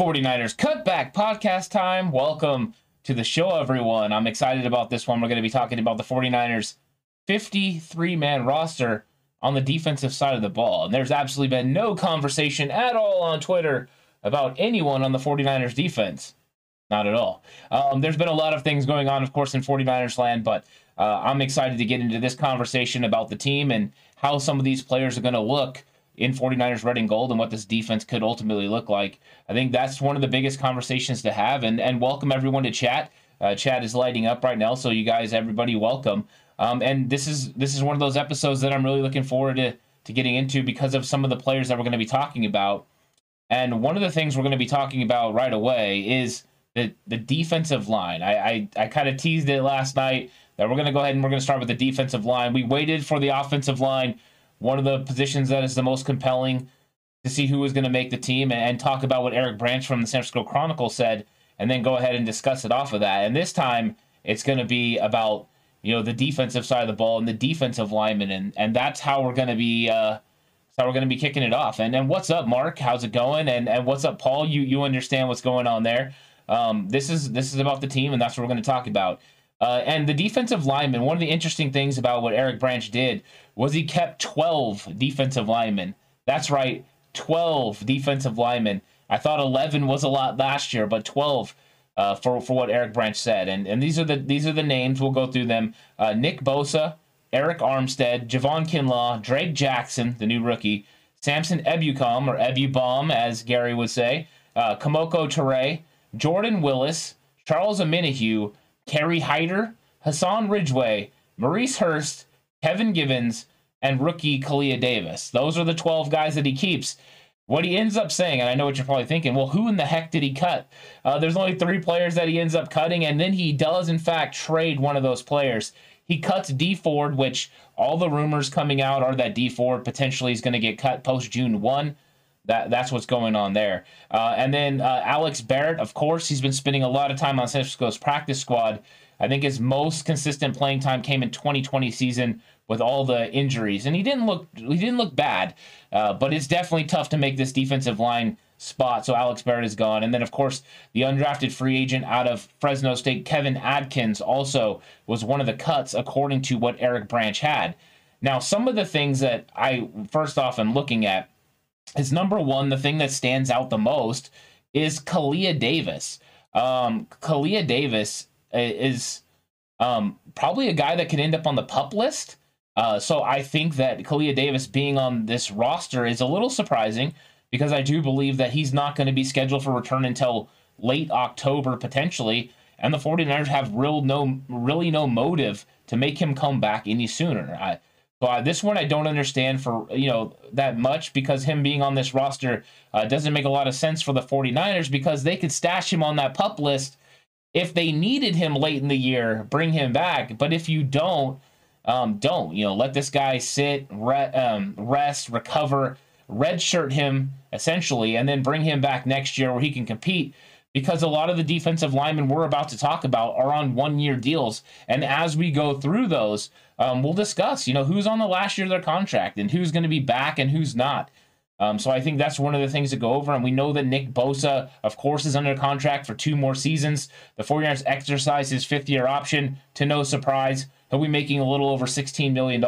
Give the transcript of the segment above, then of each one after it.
49ers Cutback Podcast time. Welcome to the show, everyone. I'm excited about this one. We're going to be talking about the 49ers 53 man roster on the defensive side of the ball. And there's absolutely been no conversation at all on Twitter about anyone on the 49ers defense. Not at all. Um, there's been a lot of things going on, of course, in 49ers land, but uh, I'm excited to get into this conversation about the team and how some of these players are going to look in 49ers red and gold and what this defense could ultimately look like. I think that's one of the biggest conversations to have. And, and welcome everyone to chat. Uh, chat is lighting up right now, so you guys, everybody, welcome. Um, and this is this is one of those episodes that I'm really looking forward to to getting into because of some of the players that we're going to be talking about. And one of the things we're going to be talking about right away is the the defensive line. I I, I kind of teased it last night that we're going to go ahead and we're going to start with the defensive line. We waited for the offensive line one of the positions that is the most compelling to see who is going to make the team and, and talk about what Eric Branch from the San Francisco Chronicle said, and then go ahead and discuss it off of that. And this time, it's going to be about you know the defensive side of the ball and the defensive lineman, and and that's how we're going to be. Uh, how we're going to be kicking it off. And and what's up, Mark? How's it going? And and what's up, Paul? You you understand what's going on there? Um, this is this is about the team, and that's what we're going to talk about. Uh, and the defensive lineman, one of the interesting things about what Eric Branch did was he kept 12 defensive linemen. That's right, 12 defensive linemen. I thought 11 was a lot last year, but 12 uh, for for what Eric Branch said. And and these are the these are the names. We'll go through them. Uh, Nick Bosa, Arik Armstead, Javon Kinlaw, Drake Jackson, the new rookie, Samson Ebukam or Ebubom as Gary would say, uh, Kemoko Turay, Jordan Willis, Charles Omenihu, Kerry Hyder, Hassan Ridgeway, Maurice Hurst, Kevin Givens, and rookie Kalia Davis. Those are the 12 guys that he keeps. What he ends up saying, and I know what you're probably thinking, well, who in the heck did he cut? Uh, there's only three players that he ends up cutting, and then he does, in fact, trade one of those players. He cuts Dee Ford, which all the rumors coming out are that Dee Ford potentially is going to get cut post June 1. That, that's what's going on there. Uh, and then uh, Alex Barrett, of course, he's been spending a lot of time on San Francisco's practice squad. I think his most consistent playing time came in 2020 season with all the injuries, and he didn't look he didn't look bad, uh, but it's definitely tough to make this defensive line spot. So Alex Barrett is gone, and then of course the undrafted free agent out of Fresno State, Kevin Atkins, also was one of the cuts according to what Eric Branch had. Now, some of the things that I first off am looking at is number one, the thing that stands out the most is Kalia Davis. Um, Kalia Davis is um, probably a guy that could end up on the pup list. Uh, so I think that Kalia Davis being on this roster is a little surprising because I do believe that he's not going to be scheduled for return until late October potentially. And the 49ers have real no really no motive to make him come back any sooner. I, so uh, this one I don't understand for you know that much because him being on this roster uh, doesn't make a lot of sense for the 49ers because they could stash him on that pup list if they needed him late in the year, bring him back. But if you don't, um, don't you know let this guy sit, re- um, rest, recover, redshirt him essentially, and then bring him back next year where he can compete because a lot of the defensive linemen we're about to talk about are on one year deals. And as we go through those, um, we'll discuss, you know, who's on the last year of their contract and who's going to be back and who's not. Um, so I think that's one of the things to go over. And we know that Nick Bosa, of course, is under contract for two more seasons. The 49ers exercise his fifth year option to no surprise. He'll be making a little over $16 million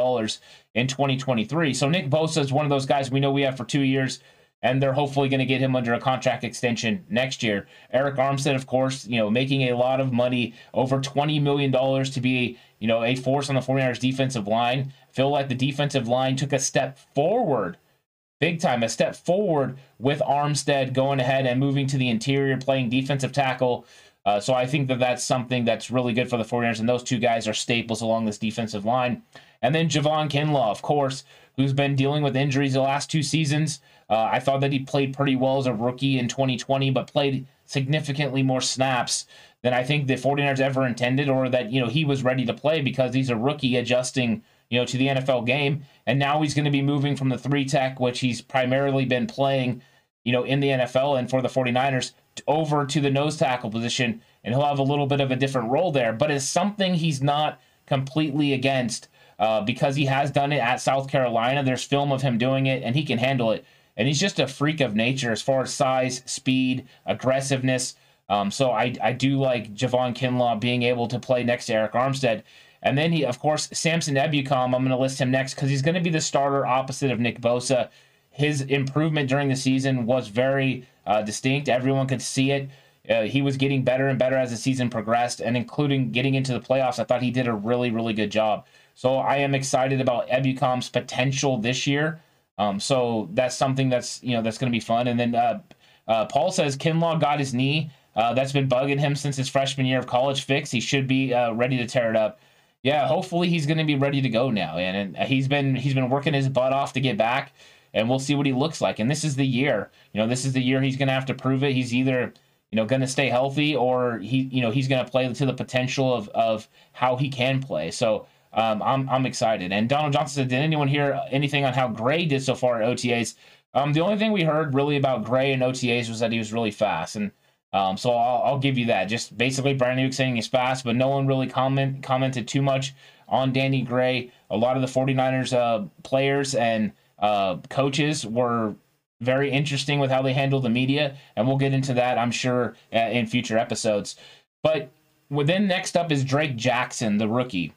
in 2023. So Nick Bosa is one of those guys we know we have for two years and they're hopefully going to get him under a contract extension next year. Arik Armstead, of course, you know, making a lot of money, over $20 million to be, you know, a force on the 49ers defensive line. Feel like the defensive line took a step forward, big time, a step forward with Armstead going ahead and moving to the interior, playing defensive tackle. Uh, so I think that that's something that's really good for the 49ers, and those two guys are staples along this defensive line. And then Javon Kinlaw, of course, who's been dealing with injuries the last two seasons. Uh, I thought that he played pretty well as a rookie in 2020, but played significantly more snaps than I think the 49ers ever intended, or that, you know, he was ready to play because he's a rookie adjusting, you know, to the NFL game. And now he's going to be moving from the three tech, which he's primarily been playing, you know, in the NFL and for the 49ers, over to the nose tackle position. And he'll have a little bit of a different role there, but it's something he's not completely against uh, because he has done it at South Carolina. There's film of him doing it, and he can handle it and he's just a freak of nature as far as size, speed, aggressiveness. Um, so I, I do like Javon Kinlaw being able to play next to Arik Armstead. And then he, of course, Samson Ebukam, I'm going to list him next because he's going to be the starter opposite of Nick Bosa. His improvement during the season was very uh, distinct. Everyone could see it. Uh, he was getting better and better as the season progressed, and including getting into the playoffs, I thought he did a really, really good job. So I am excited about Ebukam's potential this year. Um, so that's something that's you know that's going to be fun. And then uh, uh, Paul says Kinlaw got his knee. Uh, that's been bugging him since his freshman year of college fixed. He should be uh, ready to tear it up. Yeah, hopefully he's going to be ready to go now. And, and he's been he's been working his butt off to get back, and we'll see what he looks like. And this is the year. You know, this is the year he's going to have to prove it. He's either you know going to stay healthy or he you know he's going to play to the potential of of how he can play. So um, I'm I'm excited. And Donald Johnson said, did anyone hear anything on how Gray did so far at OTAs? Um, the only thing we heard really about Gray and OTAs was that he was really fast, and um, so I'll, I'll give you that. Just basically, Brandon Aiyuk saying he's fast, but no one really comment commented too much on Danny Gray. A lot of the 49ers uh, players and uh, coaches were very interesting with how they handle the media, and we'll get into that, I'm sure, uh, in future episodes. But then next up is Drake Jackson, the rookie.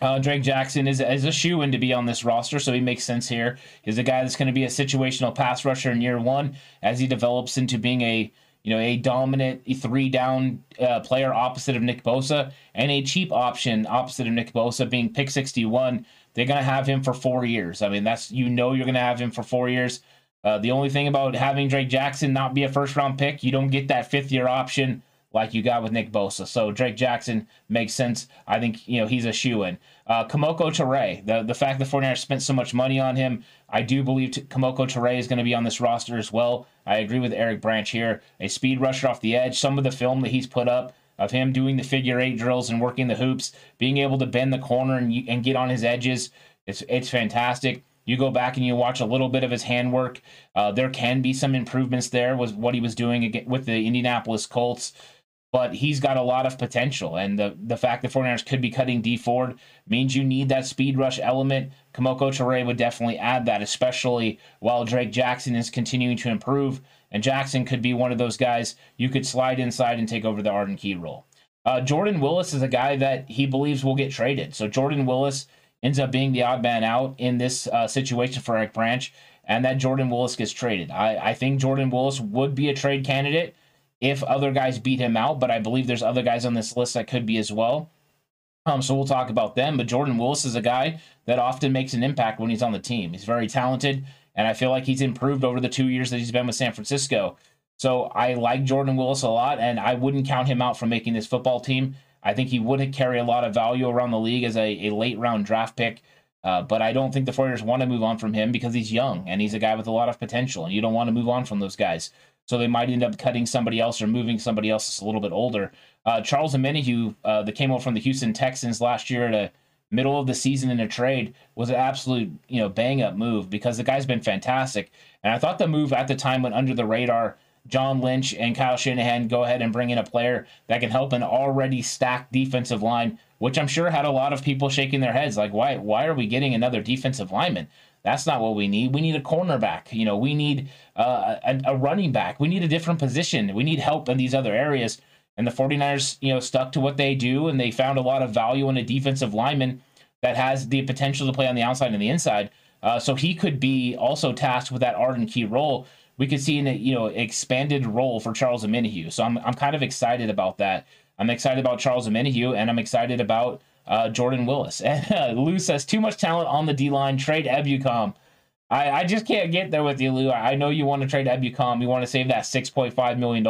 Uh, Drake Jackson is, is a shoe in to be on this roster, so he makes sense here. He's a guy that's going to be a situational pass rusher in year one as he develops into being a you know a dominant three down uh, player opposite of Nick Bosa and a cheap option opposite of Nick Bosa being pick 61. They're going to have him for four years. I mean, that's you know you're going to have him for four years. Uh, the only thing about having Drake Jackson not be a first round pick, you don't get that fifth year option like you got with Nick Bosa. So Drake Jackson makes sense. I think, you know, he's a shoe in. Uh, Kemoko Turay, the, the fact that 49ers spent so much money on him, I do believe t- Kemoko Turay is going to be on this roster as well. I agree with Eric Branch here. A speed rusher off the edge. Some of the film that he's put up of him doing the figure eight drills and working the hoops, being able to bend the corner and, and get on his edges, it's, it's fantastic. You go back and you watch a little bit of his handwork. Uh, there can be some improvements there with what he was doing with the Indianapolis Colts but he's got a lot of potential. And the, the fact that 49ers could be cutting Dee Ford means you need that speed rush element. Kemoko Turay would definitely add that, especially while Drake Jackson is continuing to improve. And Jackson could be one of those guys you could slide inside and take over the Arden Key role. Uh, Jordan Willis is a guy that he believes will get traded. So Jordan Willis ends up being the odd man out in this uh, situation for Eric Branch, and that Jordan Willis gets traded. I, I think Jordan Willis would be a trade candidate if other guys beat him out, but I believe there's other guys on this list that could be as well. Um, so we'll talk about them. But Jordan Willis is a guy that often makes an impact when he's on the team. He's very talented, and I feel like he's improved over the two years that he's been with San Francisco. So I like Jordan Willis a lot, and I wouldn't count him out from making this football team. I think he would carry a lot of value around the league as a, a late round draft pick. Uh, but I don't think the 49ers want to move on from him because he's young and he's a guy with a lot of potential, and you don't want to move on from those guys. So they might end up cutting somebody else or moving somebody else that's a little bit older. Uh, Charles Omenihu, uh, that came over from the Houston Texans last year at a middle of the season in a trade, was an absolute you know bang up move because the guy's been fantastic. And I thought the move at the time went under the radar. John Lynch and Kyle Shanahan go ahead and bring in a player that can help an already stacked defensive line which I'm sure had a lot of people shaking their heads like, why, why are we getting another defensive lineman? That's not what we need. We need a cornerback. You know, we need uh, a, a running back. We need a different position. We need help in these other areas. And the 49ers, you know, stuck to what they do and they found a lot of value in a defensive lineman that has the potential to play on the outside and the inside. Uh, so he could be also tasked with that Arden key role. We could see an you know expanded role for Charles Omenihu. So I'm I'm kind of excited about that. I'm excited about Charles Omenihu, and I'm excited about uh, Jordan Willis. And uh, Lou says too much talent on the D line. Trade Ebukam. I, I just can't get there with you, Lou. I know you want to trade Ebukam. You want to save that $6.5 million.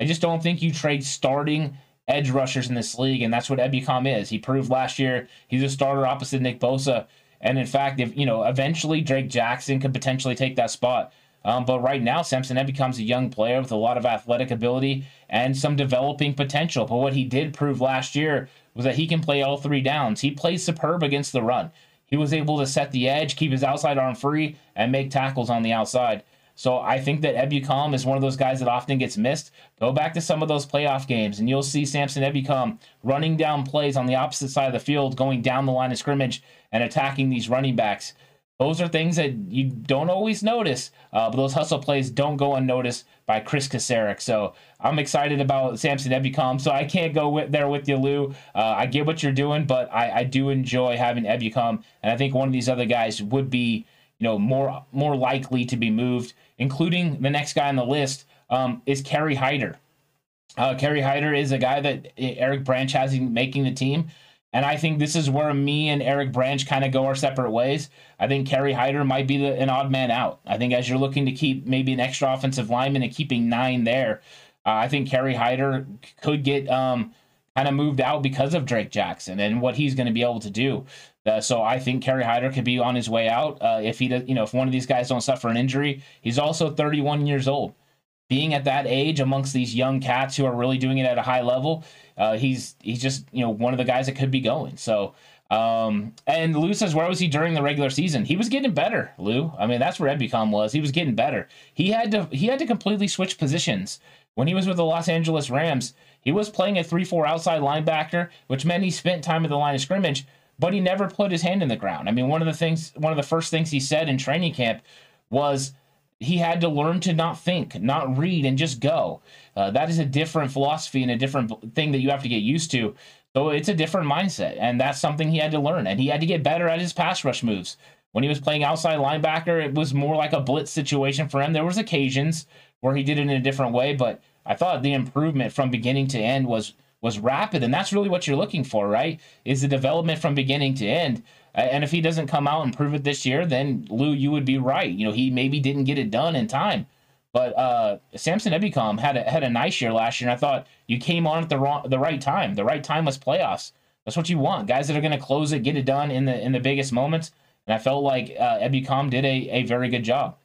I just don't think you trade starting edge rushers in this league, and that's what Ebukam is. He proved last year he's a starter opposite Nick Bosa. And in fact, if you know, eventually Drake Jackson could potentially take that spot. Um, but right now, Samson becomes a young player with a lot of athletic ability and some developing potential. But what he did prove last year was that he can play all three downs. He plays superb against the run. He was able to set the edge, keep his outside arm free, and make tackles on the outside. So I think that Ebukam is one of those guys that often gets missed. Go back to some of those playoff games, and you'll see Samson Ebukam running down plays on the opposite side of the field, going down the line of scrimmage and attacking these running backs. Those are things that you don't always notice, uh, but those hustle plays don't go unnoticed by Chris Kocurek. So I'm excited about Samson Ebukam. So I can't go with, there with you, Lou. Uh, I get what you're doing, but I, I do enjoy having Ebukam, and I think one of these other guys would be, you know, more more likely to be moved, including the next guy on the list um, is Kerry Hyder. Uh, Kerry Hyder is a guy that Eric Branch has making the team. And I think this is where me and Eric Branch kind of go our separate ways. I think Kerry Hyder might be the, an odd man out. I think as you're looking to keep maybe an extra offensive lineman and keeping nine there, uh, I think Kerry Hyder could get um, kind of moved out because of Drake Jackson and what he's going to be able to do. Uh, so I think Kerry Hyder could be on his way out uh, if he does. You know, if one of these guys don't suffer an injury, he's also 31 years old. Being at that age amongst these young cats who are really doing it at a high level, uh, he's he's just you know one of the guys that could be going. So um, and Lou says, where was he during the regular season? He was getting better, Lou. I mean, that's where Ebukam was. He was getting better. He had to he had to completely switch positions. When he was with the Los Angeles Rams, he was playing a 3-4 outside linebacker, which meant he spent time at the line of scrimmage, but he never put his hand in the ground. I mean, one of the things one of the first things he said in training camp was he had to learn to not think, not read, and just go. Uh, that is a different philosophy and a different thing that you have to get used to. So it's a different mindset, and that's something he had to learn. And he had to get better at his pass rush moves. When he was playing outside linebacker, it was more like a blitz situation for him. There was occasions where he did it in a different way, but I thought the improvement from beginning to end was was rapid, and that's really what you're looking for, right? Is the development from beginning to end. And if he doesn't come out and prove it this year, then Lou, you would be right. You know, he maybe didn't get it done in time. But uh, Samson Ebukam had a, had a nice year last year, and I thought you came on at the wrong, the right time. The right time was playoffs. That's what you want, guys that are going to close it, get it done in the in the biggest moments. And I felt like uh, Ebukam did a, a very good job.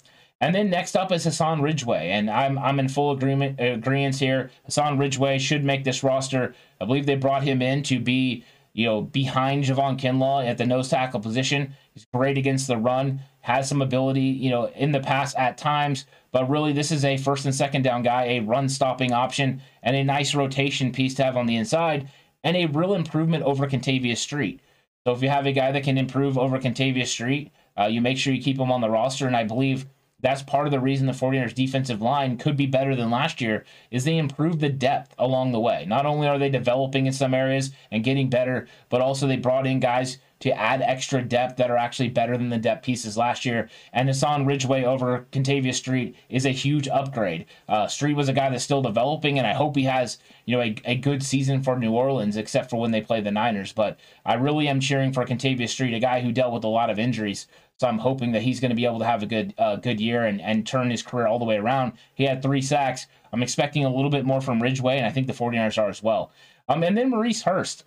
And then next up is Hassan Ridgeway, and I'm I'm in full agreement agreement here. Hassan Ridgeway should make this roster. I believe they brought him in to be you know, behind Javon Kinlaw at the nose tackle position. He's great against the run, has some ability, you know, in the past at times, but really this is a first and second down guy, a run stopping option, and a nice rotation piece to have on the inside, and a real improvement over Kentavius Street. So if you have a guy that can improve over Kentavius Street, uh, you make sure you keep him on the roster, and I believe that's part of the reason the 49ers defensive line could be better than last year is they improved the depth along the way. Not only are they developing in some areas and getting better, but also they brought in guys to add extra depth that are actually better than the depth pieces last year. And Hassan Ridgeway over Kentavius Street is a huge upgrade. Uh, Street was a guy that's still developing, and I hope he has you know a, a good season for New Orleans, except for when they play the Niners. But I really am cheering for Kentavius Street, a guy who dealt with a lot of injuries. So I'm hoping that he's going to be able to have a good uh, good year and, and turn his career all the way around. He had three sacks. I'm expecting a little bit more from Ridgeway, and I think the 49ers are as well. Um, and then Maurice Hurst.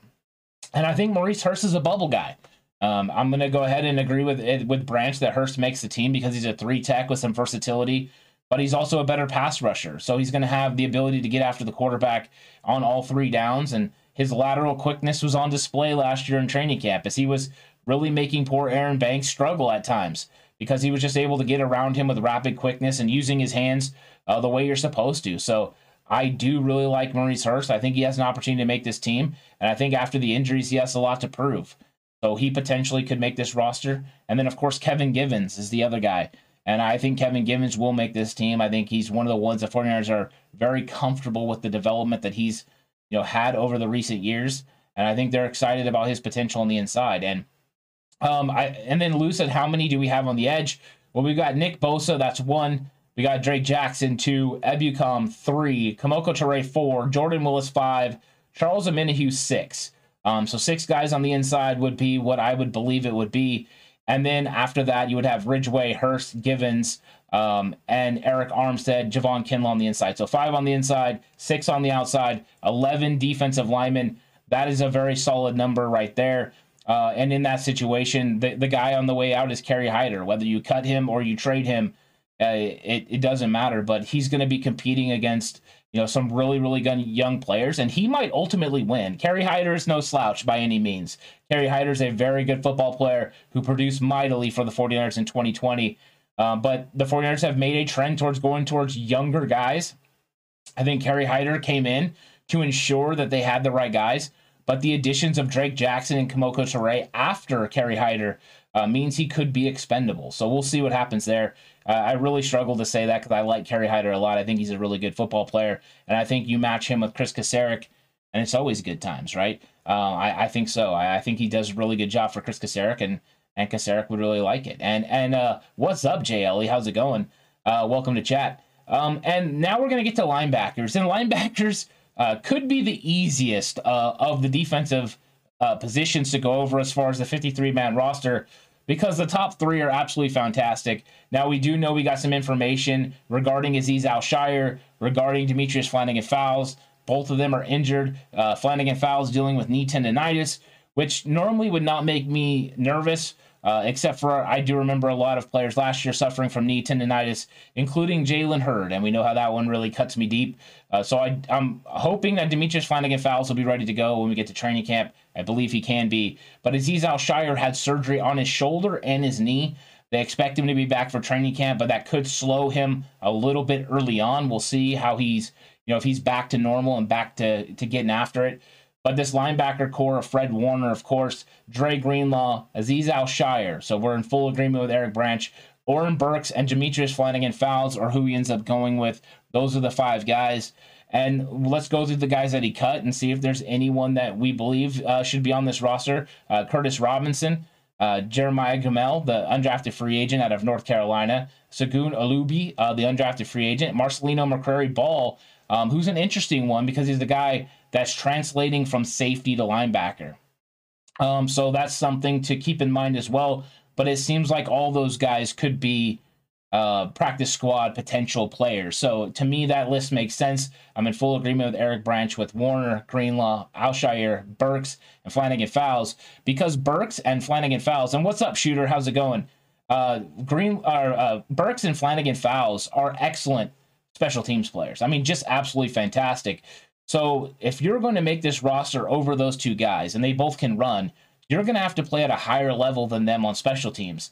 And I think Maurice Hurst is a bubble guy. Um, I'm going to go ahead and agree with with Branch that Hurst makes the team because he's a three tech with some versatility, but he's also a better pass rusher. So he's going to have the ability to get after the quarterback on all three downs. And his lateral quickness was on display last year in training camp as he was really making poor Aaron Banks struggle at times because he was just able to get around him with rapid quickness and using his hands uh, the way you're supposed to. So I do really like Maurice Hurst. I think he has an opportunity to make this team. And I think after the injuries, he has a lot to prove. So he potentially could make this roster. And then, of course, Kevin Givens is the other guy. And I think Kevin Givens will make this team. I think he's one of the ones the 49ers are very comfortable with the development that he's you know had over the recent years. And I think they're excited about his potential on the inside. And um, I and then Lou said, how many do we have on the edge? Well, we've got Nick Bosa, that's one. We got Drake Jackson, two. Ebukam, three. Kemoko Turay, four. Jordan Willis, five. Charles Omenihu, six. Um, so six guys on the inside would be what I would believe it would be. And then after that, you would have Ridgeway, Hurst, Givens, um, and Arik Armstead, Javon Kinlaw on the inside. So five on the inside, six on the outside, 11 defensive linemen. That is a very solid number right there. Uh, and in that situation, the, the guy on the way out is Kerry Hyder. Whether you cut him or you trade him, uh, it, it doesn't matter. But he's going to be competing against you know some really really good young players, and he might ultimately win. Kerry Hyder is no slouch by any means. Kerry Hyder is a very good football player who produced mightily for the 49ers in 2020. Uh, but the 49ers have made a trend towards going towards younger guys. I think Kerry Hyder came in to ensure that they had the right guys. But the additions of Drake Jackson and Kemoko Turay after Kerry Hyder uh, means he could be expendable. So we'll see what happens there. Uh, I really struggle to say that because I like Kerry Hyder a lot. I think he's a really good football player. And I think you match him with Chris Kocurek, and it's always good times, right? Uh, I, I, think so. I, I, think he does a really good job for Chris Kocurek, and, and Kocurek would really like it. And, and uh, what's up, JLE? How's it going? Uh, welcome to chat. Um, and now we're going to get to linebackers. And linebackers uh, could be the easiest uh, of the defensive uh, positions to go over as far as the 53 man roster because the top three are absolutely fantastic. Now, we do know we got some information regarding Aziz Al-Shaair, regarding Demetrius Flannigan-Fowles. Both of them are injured. Uh, Flannigan-Fowles dealing with knee tendonitis, which normally would not make me nervous. Uh, except for I do remember a lot of players last year suffering from knee tendonitis, including Jalen Hurd, and we know how that one really cuts me deep. Uh, so I, am hoping that Demetrius Flannigan-Fowles will be ready to go when we get to training camp. I believe he can be. But Aziz Al-Shaair had surgery on his shoulder and his knee. They expect him to be back for training camp, but that could slow him a little bit early on. We'll see how he's, you know, if he's back to normal and back to, to getting after it. But this linebacker core of Fred Warner, of course, Dre Greenlaw, Aziz Al-Shaair. So we're in full agreement with Eric Branch. Oren Burks and Demetrius Flannigan Fowles are who he ends up going with. Those are the five guys. And let's go through the guys that he cut and see if there's anyone that we believe uh, should be on this roster. Uh, Curtis Robinson, uh, Jeremiah Gemmel, the undrafted free agent out of North Carolina, Segun Olubi, uh, the undrafted free agent, Marcelino McCrary Ball, um, who's an interesting one because he's the guy that's translating from safety to linebacker. Um, so that's something to keep in mind as well. But it seems like all those guys could be uh, practice squad potential players. So to me, that list makes sense. I'm in full agreement with Eric Branch with Warner, Greenlaw, Al-Shaair, Burks, and Flannigan Fowles because Burks and Flannigan Fowles. And what's up, shooter? How's it going? Uh, Green or uh, Burks and Flannigan Fowles are excellent special teams players. I mean, just absolutely fantastic. So if you're going to make this roster over those two guys, and they both can run, you're going to have to play at a higher level than them on special teams.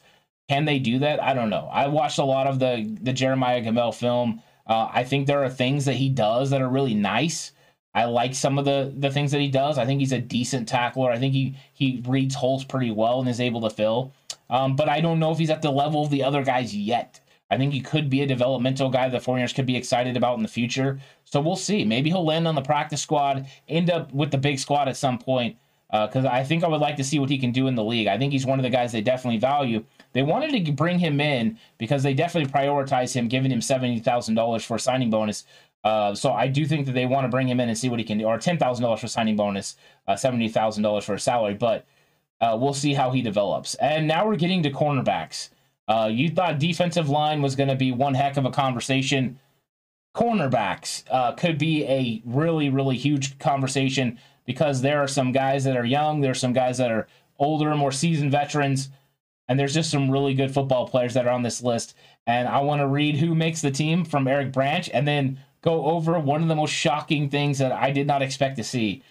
Can they do that? I don't know. I watched a lot of the the Jeremiah Gemmel film. Uh, I think there are things that he does that are really nice. I like some of the the things that he does. I think he's a decent tackler. I think he he reads holes pretty well and is able to fill. Um, but I don't know if he's at the level of the other guys yet. I think he could be a developmental guy the 49ers could be excited about in the future. So we'll see. Maybe he'll land on the practice squad, end up with the big squad at some point. Because uh, I think I would like to see what he can do in the league. I think he's one of the guys they definitely value. They wanted to bring him in because they definitely prioritize him, giving him $70,000 for a signing bonus. Uh, so I do think that they want to bring him in and see what he can do, or $10,000 for signing bonus, uh, $70,000 for a salary. But uh, we'll see how he develops. And now we're getting to cornerbacks. Uh, you thought defensive line was going to be one heck of a conversation. Cornerbacks uh, could be a really, really huge conversation because there are some guys that are young, there's some guys that are older, more seasoned veterans, and there's just some really good football players that are on this list. And I want to read who makes the team from Eric Branch and then go over one of the most shocking things that I did not expect to see.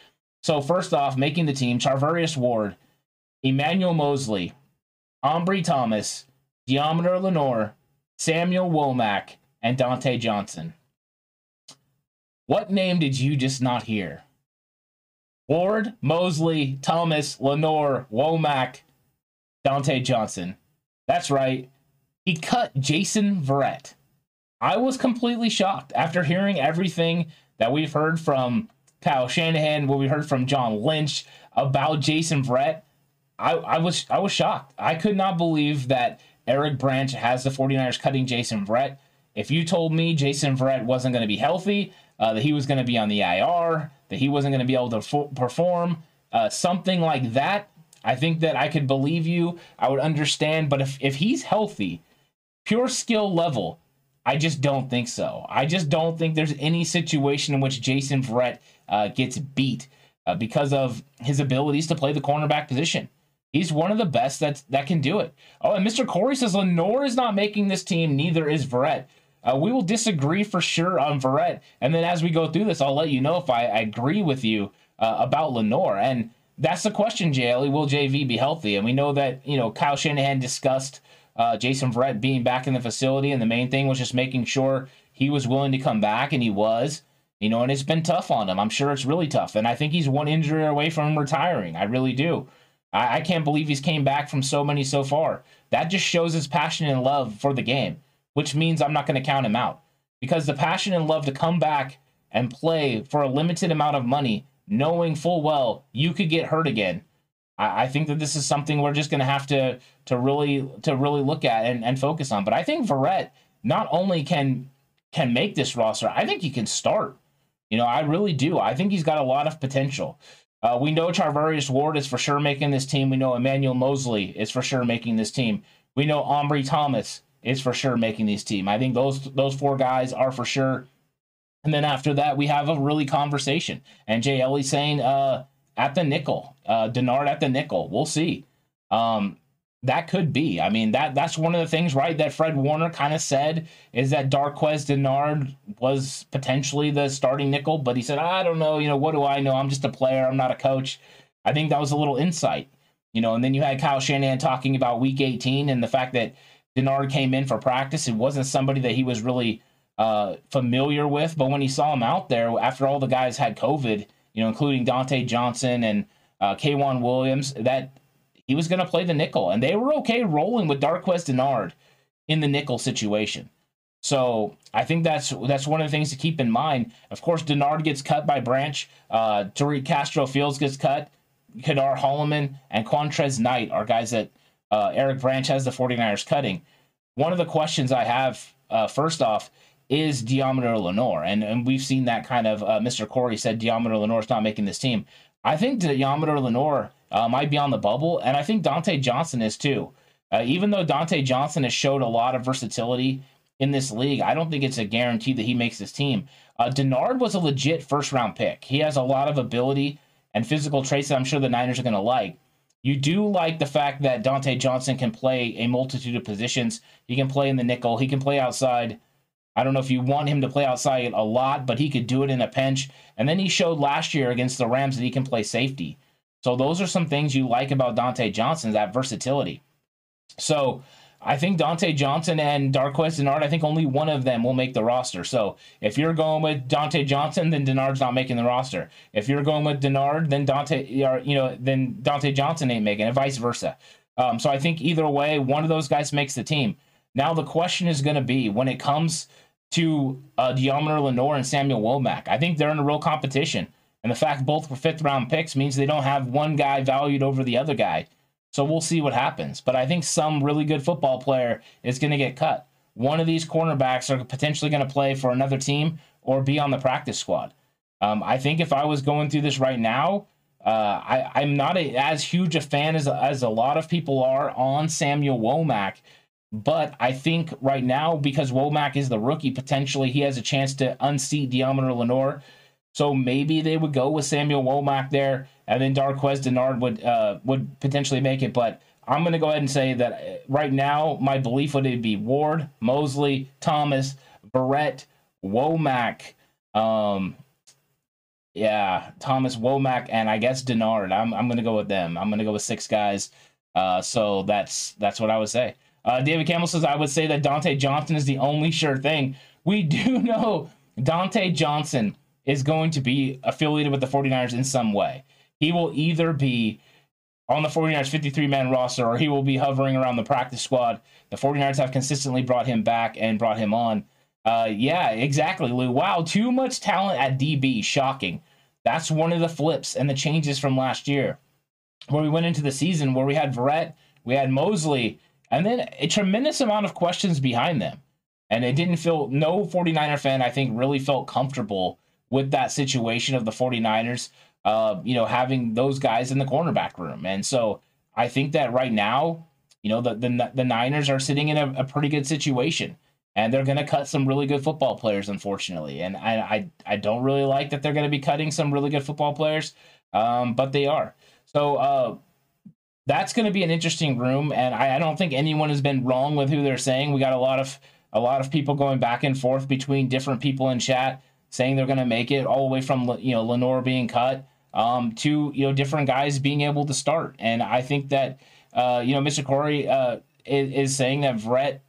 So, first off, making the team, Charvarius Ward, Emmanuel Moseley, Ambry Thomas, Deommodore Lenoir, Samuel Womack, and Dontae Johnson. What name did you just not hear? Ward, Moseley, Thomas, Lenoir, Womack, Dontae Johnson. That's right. He cut Jason Verrett. I was completely shocked after hearing everything that we've heard from Kyle Shanahan, what we heard from John Lynch about Jason Verrett. I, I was I was shocked. I could not believe that Eric Branch has the 49ers cutting Jason Verrett. If you told me Jason Verrett wasn't going to be healthy, uh, that he was going to be on the IR, that he wasn't going to be able to fo- perform, uh, something like that, I think that I could believe you. I would understand. But if, if he's healthy, pure skill level, I just don't think so. I just don't think there's any situation in which Jason Verrett uh, gets beat uh, because of his abilities to play the cornerback position. He's one of the best that that can do it. Oh, and Mr. Corey says Lenoir is not making this team. Neither is Verrett. Uh, we will disagree for sure on Verrett, and then as we go through this, I'll let you know if I, I agree with you uh, about Lenoir. And that's the question, JLE. Will JV be healthy? And we know that you know Kyle Shanahan discussed uh, Jason Verrett being back in the facility, and the main thing was just making sure he was willing to come back, and he was. You know, and it's been tough on him. I'm sure it's really tough, and I think he's one injury away from retiring. I really do. I, I can't believe he's came back from so many so far. That just shows his passion and love for the game, which means I'm not going to count him out because the passion and love to come back and play for a limited amount of money, knowing full well you could get hurt again. I, think that this is something we're just going to have to to really to really look at and, and focus on. But I think Verrett not only can can make this roster, I think he can start. You know, I really do. I think he's got a lot of potential. Uh, we know Charvarius Ward is for sure making this team. We know Emmanuel Moseley is for sure making this team. We know Ambry Thomas is for sure making this team. I think those those four guys are for sure. And then after that, we have a really conversation. And Jay Ellie saying uh, at the nickel, uh, Dennard at the nickel. We'll see. Um, that could be. I mean, that that's one of the things, right? That Fred Warner kind of said is that Darqueze Dennard was potentially the starting nickel, but he said, I don't know, you know, what do I know? I'm just a player. I'm not a coach. I think that was a little insight, you know. And then you had Kyle Shanahan talking about Week 18 and the fact that Dennard came in for practice. It wasn't somebody that he was really uh, familiar with, but when he saw him out there after all the guys had COVID, you know, including Dontae Johnson and uh, K'Waun Williams, that he was going to play the nickel, and they were okay rolling with Darqueze Dennard in the nickel situation. So I think that's that's one of the things to keep in mind. Of course, Dennard gets cut by Branch. Uh, Tariq Castro Fields gets cut. Ka'dar Hollman and Qwuantrezz Knight are guys that uh, Eric Branch has the 49ers cutting. One of the questions I have, uh, first off, is Deommodore Lenoir. And, and we've seen that kind of, uh, Mr. Corey said Deommodore Lenoir's not making this team. I think Deommodore Lenoir uh, might be on the bubble, and I think Dontae Johnson is too. Uh, even though Dontae Johnson has showed a lot of versatility in this league, I don't think it's a guarantee that he makes this team. Uh, Dennard was a legit first round pick. He has a lot of ability and physical traits that I'm sure the Niners are going to like. You do like the fact that Dontae Johnson can play a multitude of positions. He can play in the nickel. He can play outside. I don't know if you want him to play outside a lot, but he could do it in a pinch. And then he showed last year against the Rams that he can play safety. So those are some things you like about Dontae Johnson, that versatility. So I think Dontae Johnson and Darqueze Dennard, I think only one of them will make the roster. So if you're going with Dontae Johnson, then Dennard's not making the roster. If you're going with Dennard, then Dontae, you know, then Dontae Johnson ain't making it, vice versa. Um, so I think either way, one of those guys makes the team. Now the question is going to be when it comes to uh, Deommodore Lenoir and Samuel Womack. I think they're in a real competition. And the fact both were fifth round picks means they don't have one guy valued over the other guy. So we'll see what happens. But I think some really good football player is going to get cut. One of these cornerbacks are potentially going to play for another team or be on the practice squad. Um, I think if I was going through this right now, uh, I, I'm not a, as huge a fan as, as a lot of people are on Samuel Womack. But I think right now, because Womack is the rookie, potentially he has a chance to unseat Deommodore Lenoir. So maybe they would go with Samuel Womack there, and then Darqueze Dennard would uh, would potentially make it. But I'm going to go ahead and say that uh, right now, my belief would be Ward, Moseley, Thomas, Verrett, Womack, um, yeah, Thomas Womack, and I guess Dennard. I'm I'm going to go with them. I'm going to go with six guys. Uh, so that's that's what I would say. Uh, David Campbell says I would say that Dontae Johnson is the only sure thing. We do know Dontae Johnson is going to be affiliated with the 49ers in some way. He will either be on the 49ers 53 man roster or he will be hovering around the practice squad. The 49ers have consistently brought him back and brought him on. Uh, yeah, exactly, Lou. Wow, too much talent at DB. Shocking. That's one of the flips and the changes from last year, where we went into the season where we had Verrett, we had Moseley, and then a tremendous amount of questions behind them. And it didn't feel, no 49er fan, I think, really felt comfortable with that situation of the 49ers, uh, you know, having those guys in the cornerback room. And so I think that right now, you know, the the, the Niners are sitting in a, a pretty good situation. And they're going to cut some really good football players, unfortunately. And I, I, I don't really like that they're going to be cutting some really good football players, um, but they are. So uh, that's going to be an interesting room. And I, I don't think anyone has been wrong with who they're saying. We got a lot of a lot of people going back and forth between different people in chat saying they're going to make it all the way from you know Lenoir being cut um, to you know different guys being able to start. And I think that uh, you know Mr. Corey uh, is, is, saying that Verrett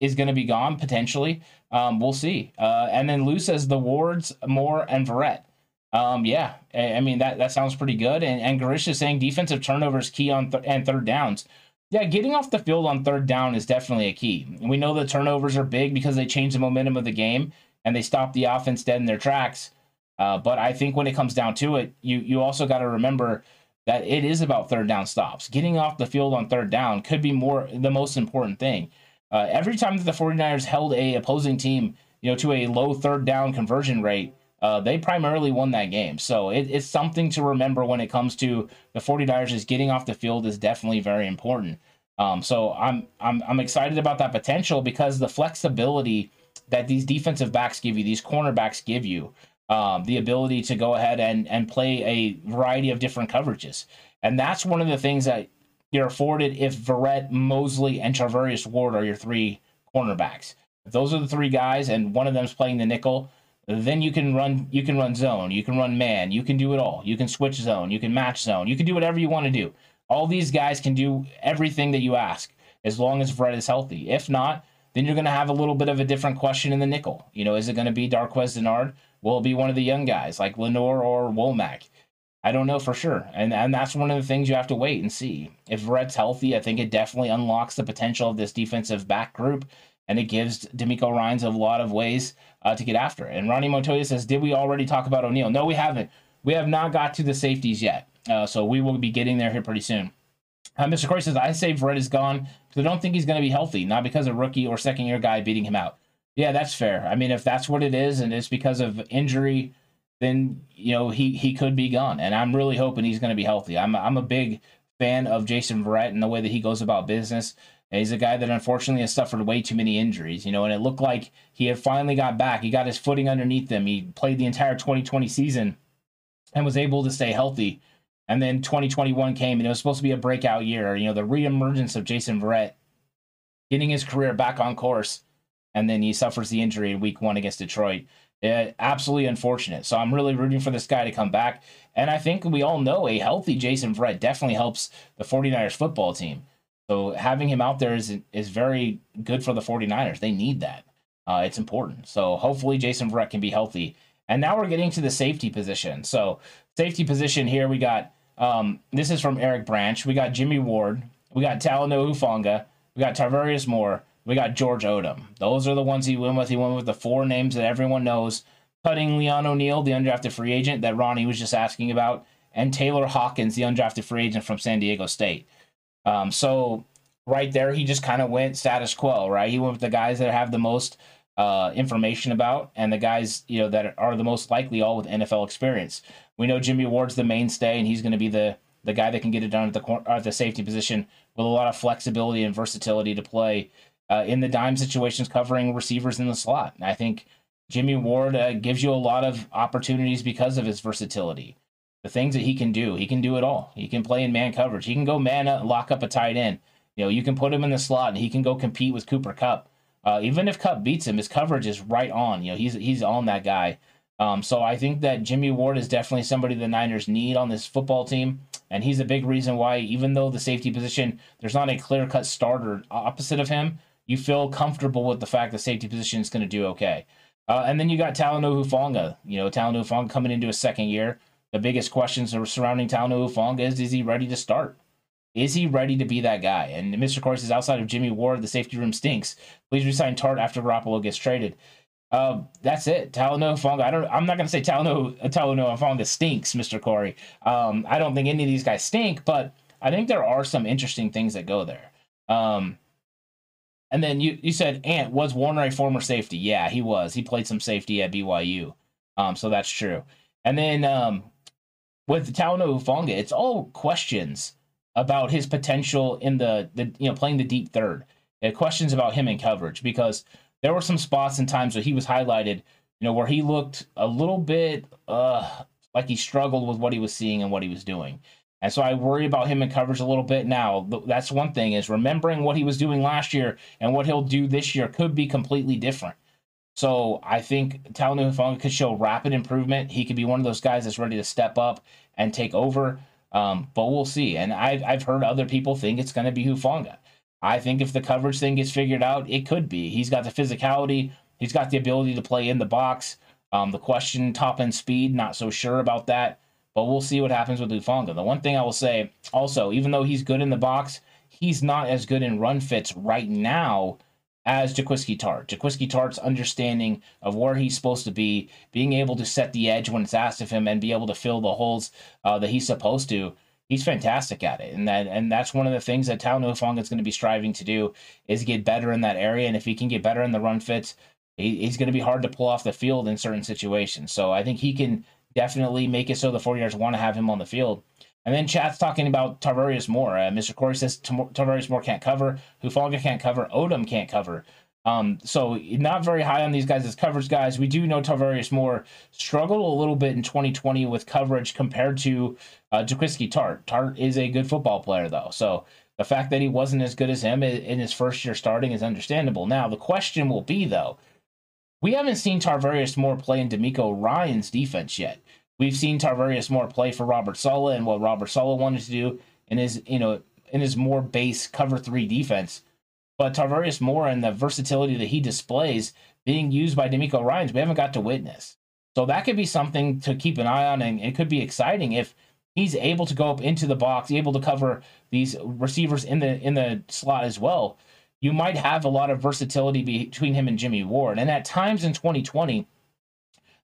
is going to be gone potentially. Um, we'll see. Uh, and then Lou says the Wards, Moore, and Verrett. Um, yeah, I, I, mean that that sounds pretty good. And and Garish is saying defensive turnovers key on th- and third downs. Yeah, getting off the field on third down is definitely a key. We know the turnovers are big because they change the momentum of the game and they stop the offense dead in their tracks. Uh, but I think when it comes down to it, you you also got to remember that it is about third down stops. Getting off the field on third down could be more the most important thing. Uh, every time that the 49ers held a opposing team, you know, to a low third down conversion rate, uh, they primarily won that game. So it, it's something to remember when it comes to the 49ers is getting off the field is definitely very important. Um, so I'm I'm I'm excited about that potential because the flexibility that these defensive backs give you, these cornerbacks give you, um, the ability to go ahead and and play a variety of different coverages, and that's one of the things that you're afforded if Verrett, Moseley, and Charvarius Ward are your three cornerbacks. If those are the three guys, and one of them's playing the nickel, then you can run you can run zone, you can run man, you can do it all. You can switch zone, you can match zone, you can do whatever you want to do. All these guys can do everything that you ask as long as Verrett is healthy. If not, then you're going to have a little bit of a different question in the nickel. You know, is it going to be Darqueze Dennard? Will it be one of the young guys like Lenoir or Womack? I don't know for sure. And and that's one of the things you have to wait and see. If Red's healthy, I think it definitely unlocks the potential of this defensive back group and it gives DeMeco Ryans a lot of ways uh, to get after it. And Ronnie Montoya says, Did we already talk about O'Neal? No, we haven't. We have not got to the safeties yet. Uh, so we will be getting there here pretty soon. Uh, Mr. Corey says, I say Red is gone because I don't think he's going to be healthy, not because of rookie or second year guy beating him out. Yeah, that's fair. I mean, if that's what it is and it's because of injury, then you know he he could be gone. And I'm really hoping he's going to be healthy. I'm I'm a big fan of Jason Verrett and the way that he goes about business. He's a guy that unfortunately has suffered way too many injuries, you know, and it looked like he had finally got back. He got his footing underneath him. He played the entire 2020 season and was able to stay healthy. And then 2021 came and it was supposed to be a breakout year. You know, the reemergence of Jason Verrett getting his career back on course. And then he suffers the injury in week one against Detroit. It, absolutely unfortunate. So I'm really rooting for this guy to come back. And I think we all know a healthy Jason Verrett definitely helps the 49ers football team. So having him out there is is very good for the 49ers. They need that. Uh, it's important. So hopefully Jason Verrett can be healthy. And now we're getting to the safety position. So safety position here, we got um, this is from Eric Branch. We got Jimmy Ward. We got Talanoa Hufanga. We got Tarvarius Moore. we got George Odom. Those are the ones he went with. He went with the four names that everyone knows, cutting Leon O'Neal, the undrafted free agent that Ronnie was just asking about, and Tayler Hawkins, the undrafted free agent from San Diego State. Um, so right there, he just kind of went status quo, right? He went with the guys that have the most uh, information about and the guys you know that are the most likely all with NFL experience. We know Jimmy Ward's the mainstay, and he's going to be the the guy that can get it done at the at the safety position with a lot of flexibility and versatility to play uh, in the dime situations, covering receivers in the slot. And I think Jimmy Ward uh, gives you a lot of opportunities because of his versatility. The things that he can do, he can do it all. He can play in man coverage. He can go man up, lock up a tight end. You know, you can put him in the slot, and he can go compete with Cooper Kupp. Uh, even if Kupp beats him, his coverage is right on. You know, he's he's on that guy. Um, so I think that Jimmy Ward is definitely somebody the Niners need on this football team, and he's a big reason why, even though the safety position there's not a clear cut starter opposite of him, you feel comfortable with the fact the safety position is going to do okay. Uh, and then you got Talanoa Hufanga. You know, Talanoa Hufanga coming into a second year. The biggest questions surrounding Talanoa Hufanga is: Is he ready to start? Is he ready to be that guy? And Mr. Corey is outside of Jimmy Ward, the safety room stinks. Please resign Tartt after Garoppolo gets traded. Uh, that's it. Talanoa Hufanga. I don't. I'm not going to say Talanoa Talanoa Hufanga stinks, Mr. Corey. Um, I don't think any of these guys stink, but I think there are some interesting things that go there. Um, and then you you said Ant was Warner a former safety? Yeah, he was. He played some safety at BYU. Um, so that's true. And then um, with Talanoa Hufanga, it's all questions about his potential in the, the you know playing the deep third. questions about him in coverage because there were some spots and times where he was highlighted, you know, where he looked a little bit uh like he struggled with what he was seeing and what he was doing. And so I worry about him in coverage a little bit now. That's one thing is remembering what he was doing last year and what he'll do this year could be completely different. So I think Talanoa Hufanga could show rapid improvement. He could be one of those guys that's ready to step up and take over. Um, but we'll see. And I've, I've heard other people think it's going to be Hufanga. I think if the coverage thing gets figured out, it could be. He's got the physicality, he's got the ability to play in the box. Um, the question, top end speed, not so sure about that. But we'll see what happens with Hufanga. The one thing I will say also, even though he's good in the box, he's not as good in run fits right now as Jaquiski Tartt. Jaquiski Tartt's understanding of where he's supposed to be, being able to set the edge when it's asked of him, and be able to fill the holes uh, that he's supposed to. He's fantastic at it, and that and that's one of the things that Tao Fong is going to be striving to do is get better in that area. And if he can get better in the run fits, he, he's going to be hard to pull off the field in certain situations. So I think he can definitely make it so the 49ers want to have him on the field. And then chat's talking about Tarvarius Moore. Uh, Mr. Corey says Tarvarius Moore can't cover. Hufanga can't cover. Odum can't cover. Um, so not very high on these guys as coverage guys. We do know Tarvarius Moore struggled a little bit in 2020 with coverage compared to uh, Jaquiski Tartt. Tartt is a good football player though, so the fact that he wasn't as good as him in his first year starting is understandable. Now the question will be though, we haven't seen Tarvarius Moore play in DeMeco Ryans defense yet. We've seen Tarvarius Moore play for Robert Saleh and what Robert Saleh wanted to do in his, you know, in his more base cover three defense. But Tarvarius Moore and the versatility that he displays being used by DeMeco Ryans, we haven't got to witness. So that could be something to keep an eye on, and it could be exciting if he's able to go up into the box, able to cover these receivers in the in the slot as well. You might have a lot of versatility between him and Jimmy Ward, and at times in 2020,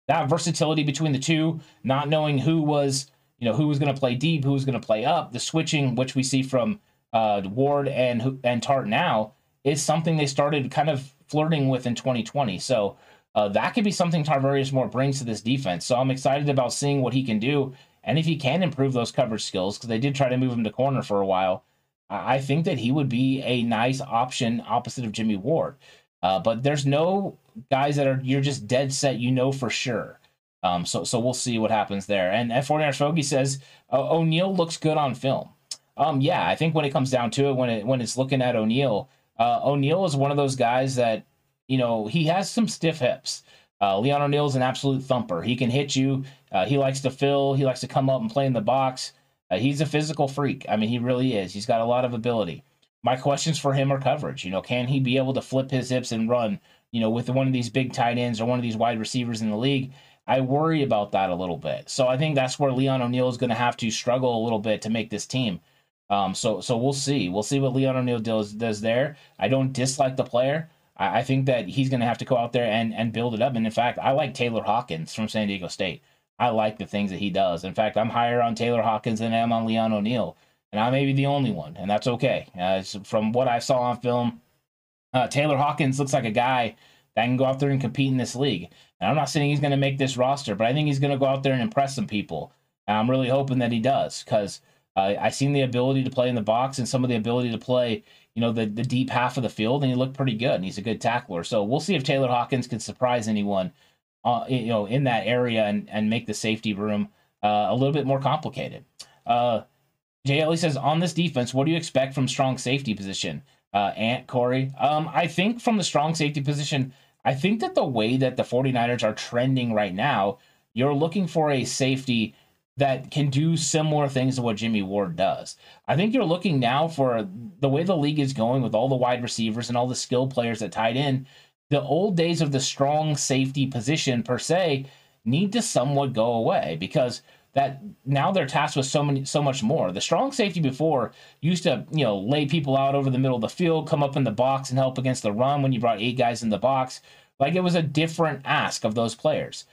that versatility between the two, not knowing who was, you know, who was going to play deep, who was going to play up, the switching, which we see from uh, Ward and and Tartt now, is something they started kind of flirting with in 2020. So uh, that could be something Tarvarius Moore brings to this defense. So I'm excited about seeing what he can do, and if he can improve those coverage skills, because they did try to move him to corner for a while. I think that he would be a nice option opposite of Jimmy Ward. Uh, but there's no guys that are you're just dead set, you know for sure. Um, so so we'll see what happens there. And F 49ers Fogey says O'Neal looks good on film. Um, yeah, I think when it comes down to it, when it when it's looking at O'Neal, uh, O'Neal is one of those guys that you know he has some stiff hips. Uh, Leon is an absolute thumper. He can hit you. Uh, he likes to fill. He likes to come up and play in the box. Uh, he's a physical freak. I mean, he really is. He's got a lot of ability my questions for him are coverage. You know, can he be able to flip his hips and run, you know, with one of these big tight ends or one of these wide receivers in the league? I worry about that a little bit. So I think that's where Leon O'Neal is going to have to struggle a little bit to make this team. Um, so so we'll see. We'll see what Leon O'Neal does does there. I don't dislike the player. I, I think that he's going to have to go out there and and build it up. And in fact, I like Tayler Hawkins from San Diego State. I like the things that he does. In fact, I'm higher on Tayler Hawkins than I am on Leon O'Neal, and I may be the only one, and that's okay. Uh, from what I saw on film, uh, Tayler Hawkins looks like a guy that can go out there and compete in this league. And I'm not saying he's going to make this roster, but I think he's going to go out there and impress some people. And I'm really hoping that he does because uh, I've seen the ability to play in the box and some of the ability to play, you know, the, the deep half of the field, and he looked pretty good. And he's a good tackler. So we'll see if Tayler Hawkins can surprise anyone uh, you know, in that area and, and make the safety room uh, a little bit more complicated. Uh, Jay Ellie says, on this defense, what do you expect from strong safety position? Uh, Ant, Corey. Um, I think from the strong safety position, I think that the way that the 49ers are trending right now, you're looking for a safety that can do similar things to what Jimmy Ward does. I think you're looking now for the way the league is going with all the wide receivers and all the skill players that tied in the old days of the strong safety position per se need to somewhat go away because that now they're tasked with so many so much more. The strong safety before used to, you know, lay people out over the middle of the field, come up in the box and help against the run when you brought eight guys in the box. Like it was a different ask of those players.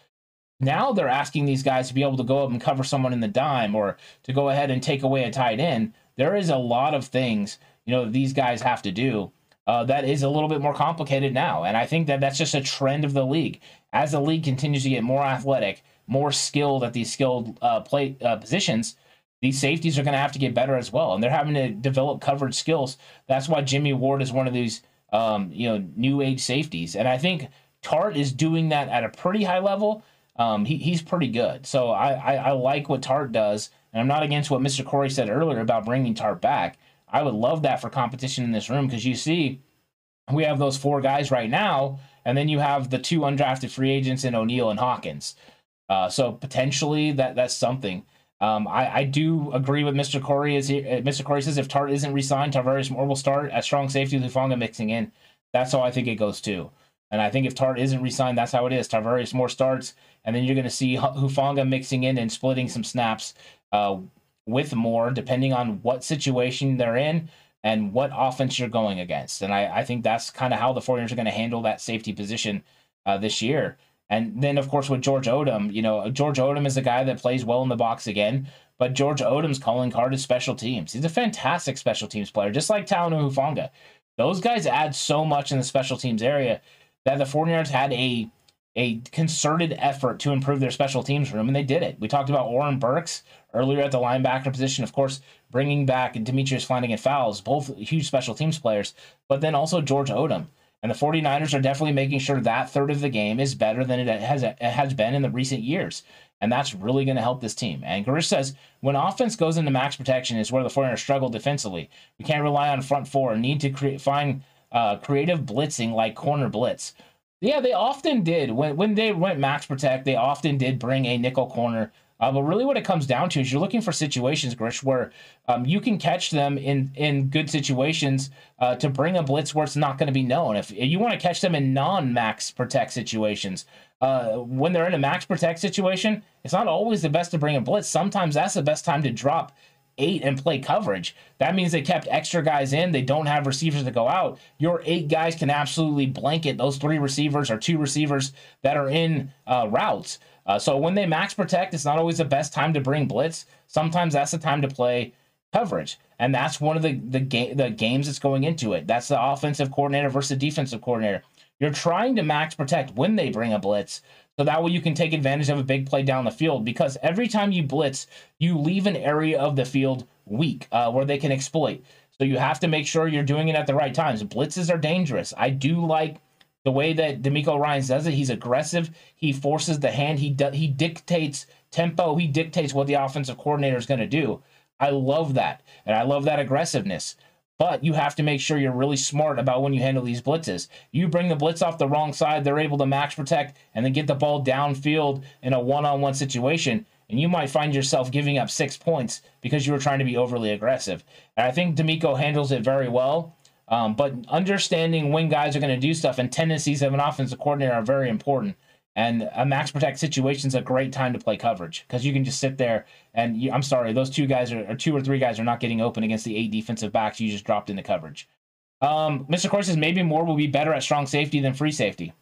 Now they're asking these guys to be able to go up and cover someone in the dime or to go ahead and take away a tight end. There is a lot of things, you know, these guys have to do uh, that is a little bit more complicated now. And I think that that's just a trend of the league. As the league continues to get more athletic, more skilled at these skilled uh, play uh, positions, these safeties are going to have to get better as well. And they're having to develop coverage skills. That's why Jimmy Ward is one of these, um, you know, new age safeties. And I think Tartt is doing that at a pretty high level. Um, he, he's pretty good. So I, I, I like what Tartt does. And I'm not against what Mr. Corey said earlier about bringing Tartt back. I would love that for competition in this room because you see, we have those four guys right now, and then you have the two undrafted free agents in O'Neal and Hawkins. Uh, so potentially that that's something. Um, I, I do agree with Mr. Corey. Is he, uh, Mr. Corey says if Tartt isn't re-signed, Tarvarius Moore will start at strong safety with Hufanga mixing in. That's how I think it goes too. And I think if Tartt isn't re-signed, that's how it is. Tarvarius Moore starts, and then you're going to see Hufanga mixing in and splitting some snaps uh, with more, depending on what situation they're in and what offense you're going against. And I, I think that's kind of how the 49ers are going to handle that safety position uh, this year. And then, of course, with George Odum, you know, George Odum is a guy that plays well in the box again, but George Odum's calling card is special teams. He's a fantastic special teams player, just like Talanoa Hufanga. Those guys add so much in the special teams area that the 49ers had a a concerted effort to improve their special teams room, and they did it. We talked about Oren Burks earlier at the linebacker position, of course, bringing back Demetrius Flannigan Fowles, both huge special teams players, but then also George Odum. And the 49ers are definitely making sure that third of the game is better than it has, it has been in the recent years. And that's really going to help this team. And Garish says, when offense goes into max protection is where the 49ers struggle defensively. We can't rely on front four and need to create, find uh, creative blitzing like corner blitz. Yeah, they often did. When when they went max protect, they often did bring a nickel corner. Uh, but really, what it comes down to is you're looking for situations, Grish, where um, you can catch them in in good situations uh, to bring a blitz where it's not going to be known. If you want to catch them in non-max protect situations, uh, when they're in a max protect situation, it's not always the best to bring a blitz. Sometimes that's the best time to drop eight and play coverage. That means they kept extra guys in. They don't have receivers to go out. Your eight guys can absolutely blanket those three receivers or two receivers that are in uh, routes. Uh, so when they max protect, it's not always the best time to bring blitz. Sometimes that's the time to play coverage, and that's one of the the, ga- the games that's going into it. That's the offensive coordinator versus the defensive coordinator. You're trying to max protect when they bring a blitz so that way you can take advantage of a big play down the field because every time you blitz, you leave an area of the field weak uh, where they can exploit. So you have to make sure you're doing it at the right times. Blitzes are dangerous. I do like the way that DeMeco Ryans does it. He's aggressive. He forces the hand. He do, he dictates tempo. He dictates what the offensive coordinator is going to do. I love that, and I love that aggressiveness. But you have to make sure you're really smart about when you handle these blitzes. You bring the blitz off the wrong side, they're able to max protect and then get the ball downfield in a one on one situation. And you might find yourself giving up six points because you were trying to be overly aggressive. And I think DeMeco handles it very well. Um, but understanding when guys are going to do stuff and tendencies of an offensive coordinator are very important. And a max protect situation is a great time to play coverage because you can just sit there and you, I'm sorry, those two guys are, or two or three guys are not getting open against the eight defensive backs you just dropped into coverage. Um, Mr. Corey says maybe Moore will be better at strong safety than free safety.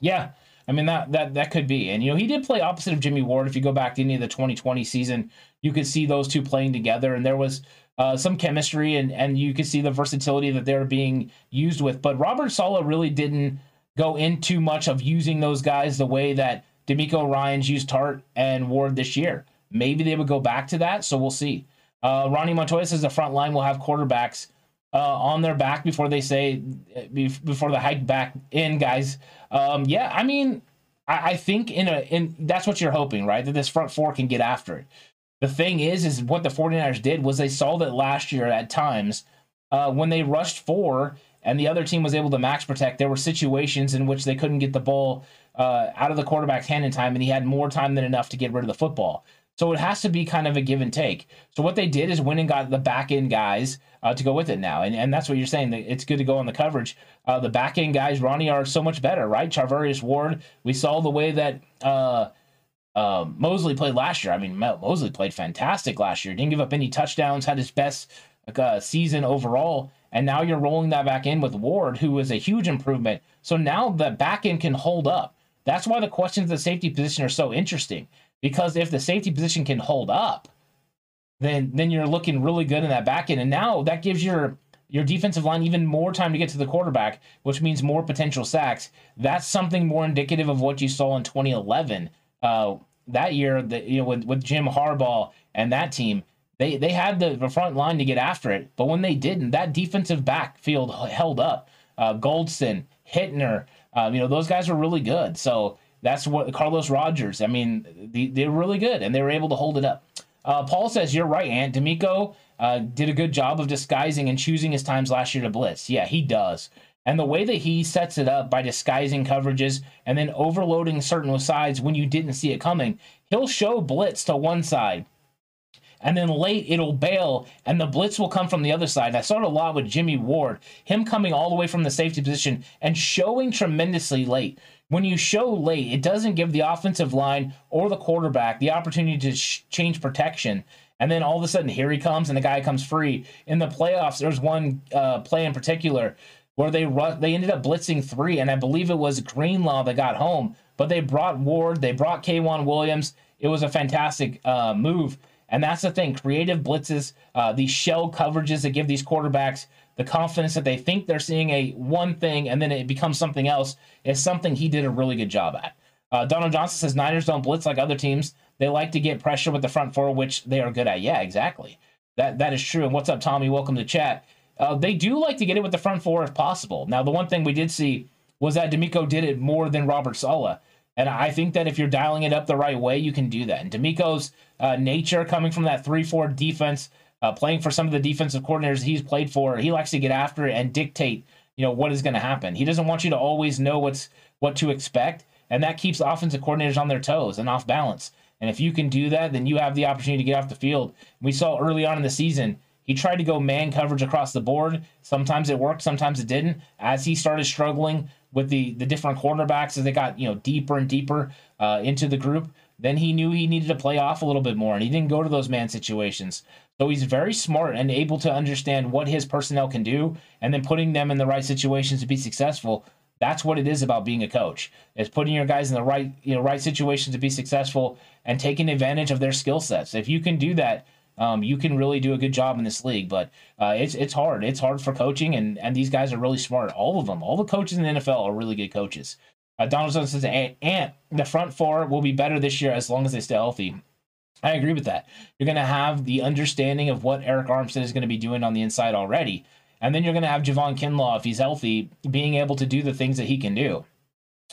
Yeah, I mean that that that could be. And you know, he did play opposite of Jimmy Ward. If you go back to any of the 2020 season, you could see those two playing together, and there was uh, some chemistry, and and you could see the versatility that they're being used with. But Robert Saleh really didn't go into much of using those guys the way that DeMeco Ryans used Tartt and Ward this year. Maybe they would go back to that, so we'll see. Uh, Ronnie Montoya says the front line will have quarterbacks uh, on their back before they say before the hike back in, guys. Um, yeah, I mean, I, I, think in a in that's what you're hoping, right? That this front four can get after it. The thing is, is what the 49ers did was they saw that last year at times uh, when they rushed four and the other team was able to max protect, there were situations in which they couldn't get the ball uh, out of the quarterback's hand in time, and he had more time than enough to get rid of the football. So it has to be kind of a give and take. So what they did is went and got the back end guys uh, to go with it now, and and that's what you're saying. It's good to go on the coverage. Uh, the back end guys, Ronnie, are so much better, right? Charvarius Ward. We saw the way that. Uh, uh, Moseley played last year. I mean, Moseley played fantastic last year. Didn't give up any touchdowns. Had his best uh, season overall. And now you're rolling that back in with Ward, who is a huge improvement. So now the back end can hold up. That's why the questions of the safety position are so interesting because if the safety position can hold up, then then you're looking really good in that back end. And now that gives your your defensive line even more time to get to the quarterback, which means more potential sacks. That's something more indicative of what you saw in 2011. Uh, that year, that you know, with, with Jim Harbaugh and that team, they they had the, the front line to get after it, but when they didn't, that defensive backfield held up. Uh, Goldson, Whitner, uh, you know, those guys were really good. So that's what Carlos Rogers. I mean, they, they're really good, and they were able to hold it up. Uh, Paul says you're right, Ant. DeMeco uh, did a good job of disguising and choosing his times last year to blitz. Yeah, he does. And the way that he sets it up by disguising coverages and then overloading certain sides when you didn't see it coming, he'll show blitz to one side and then late it'll bail and the blitz will come from the other side. I saw it a lot with Jimmy Ward, him coming all the way from the safety position and showing tremendously late. When you show late, it doesn't give the offensive line or the quarterback the opportunity to sh- change protection. And then all of a sudden, here he comes, and the guy comes free. In the playoffs, there's one uh, play in particular where they they ended up blitzing three, and I believe it was Greenlaw that got home. But they brought Ward, they brought K'Waun Williams. It was a fantastic uh, move. And that's the thing creative blitzes, uh, these shell coverages that give these quarterbacks the confidence that they think they're seeing a one thing and then it becomes something else is something he did a really good job at. Uh, Donald Johnson says Niners don't blitz like other teams. They like to get pressure with the front four, which they are good at. Yeah, exactly. That that is true. And what's up, Tommy? Welcome to chat. Uh, they do like to get it with the front four if possible. Now, the one thing we did see was that DeMeco did it more than Robert Saleh. And I think that if you're dialing it up the right way, you can do that. And DeMeco's uh, nature coming from that 3 4 defense, uh, playing for some of the defensive coordinators he's played for, he likes to get after it and dictate, you know, what is going to happen. He doesn't want you to always know what's what to expect, and that keeps offensive coordinators on their toes and off balance. And if you can do that, then you have the opportunity to get off the field. We saw early on in the season, he tried to go man coverage across the board. Sometimes it worked, sometimes it didn't. As he started struggling with the the different cornerbacks as they got you know deeper and deeper uh, into the group, then he knew he needed to play off a little bit more, and he didn't go to those man situations. So he's very smart and able to understand what his personnel can do, and then putting them in the right situations to be successful. That's what it is about being a coach: is putting your guys in the right you know right situations to be successful and taking advantage of their skill sets. If you can do that, um, you can really do a good job in this league. But uh, it's it's hard. It's hard for coaching, and and these guys are really smart. All of them, all the coaches in the NFL are really good coaches. Uh, Donaldson says, "Ant, the front four will be better this year as long as they stay healthy." I agree with that. You're going to have the understanding of what Arik Armstead is going to be doing on the inside already. And then you're going to have Javon Kinlaw, if he's healthy, being able to do the things that he can do.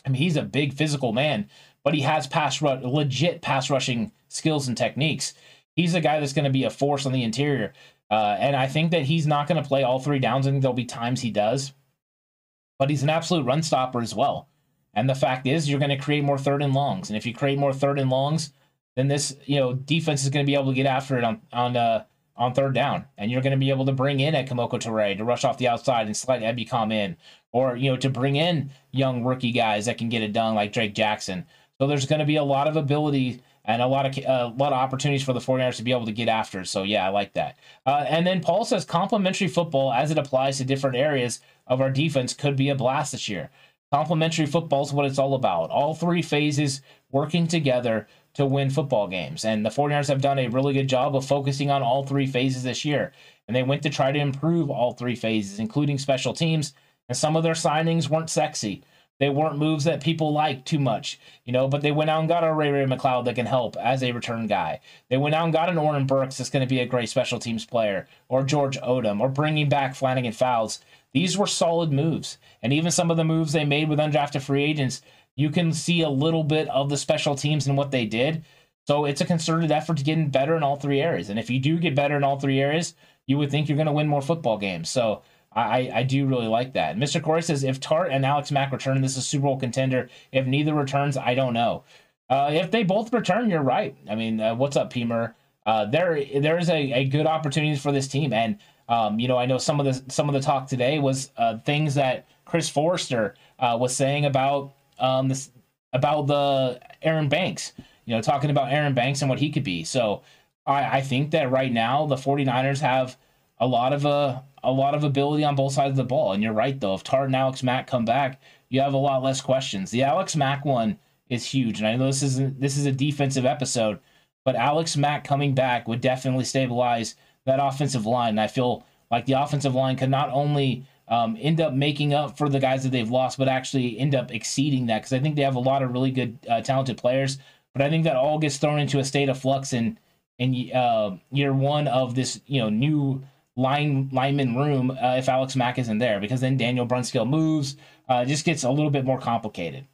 I mean, he's a big physical man, but he has pass rush, legit pass rushing skills and techniques he's a guy that's going to be a force on the interior. Uh, and I think that he's not going to play all three downs. I there'll be times he does, but he's an absolute run stopper as well. And the fact is, you're going to create more third and longs. And if you create more third and longs, then this you know defense is going to be able to get after it on on uh, on third down. And you're going to be able to bring in a Kemoko Turay to rush off the outside and slide Ebukam in, or, you know, to bring in young rookie guys that can get it done like Drake Jackson. So there's going to be a lot of ability and a lot of a lot of opportunities for the 49ers to be able to get after. So yeah, I like that. Uh, and then Paul says complementary football as it applies to different areas of our defense could be a blast this year. Complementary football is what it's all about. All three phases working together to win football games. And the 49ers have done a really good job of focusing on all three phases this year. And they went to try to improve all three phases, including special teams. And some of their signings weren't sexy. They weren't moves that people like too much, you know, but they went out and got a Ray Ray McCloud that can help as a return guy. They went out and got an Oren Burks that's going to be a great special teams player, or George Odum, or bringing back Flannigan Fowles. These were solid moves. And even some of the moves they made with undrafted free agents, you can see a little bit of the special teams and what they did. So it's a concerted effort to getting better in all three areas. And if you do get better in all three areas, you would think you're going to win more football games. So I, I do really like that. Mr. Corey says if Tartt and Alex Mack return, this is a Super Bowl contender. If neither returns, I don't know. Uh, if they both return, you're right. I mean, uh, what's up, Pemer? Uh, there there is a, a good opportunity for this team, and um, you know I know some of the some of the talk today was uh, things that Chris Foerster uh, was saying about um, this about the Aaron Banks. You know, talking about Aaron Banks and what he could be. So I, I think that right now the 49ers have a lot of uh, a lot of ability on both sides of the ball. And you're right though, if Tartt and Alex Mack come back, you have a lot less questions. The Alex Mack one is huge, and I know this isn't this is a defensive episode, but Alex Mack coming back would definitely stabilize that offensive line. And I feel like the offensive line could not only um, end up making up for the guys that they've lost, but actually end up exceeding that because I think they have a lot of really good, uh, talented players. But I think that all gets thrown into a state of flux in in uh, year one of this, you know, new line lineman room uh, if Alex Mack isn't there because then Daniel Brunskill moves. Uh, just gets a little bit more complicated.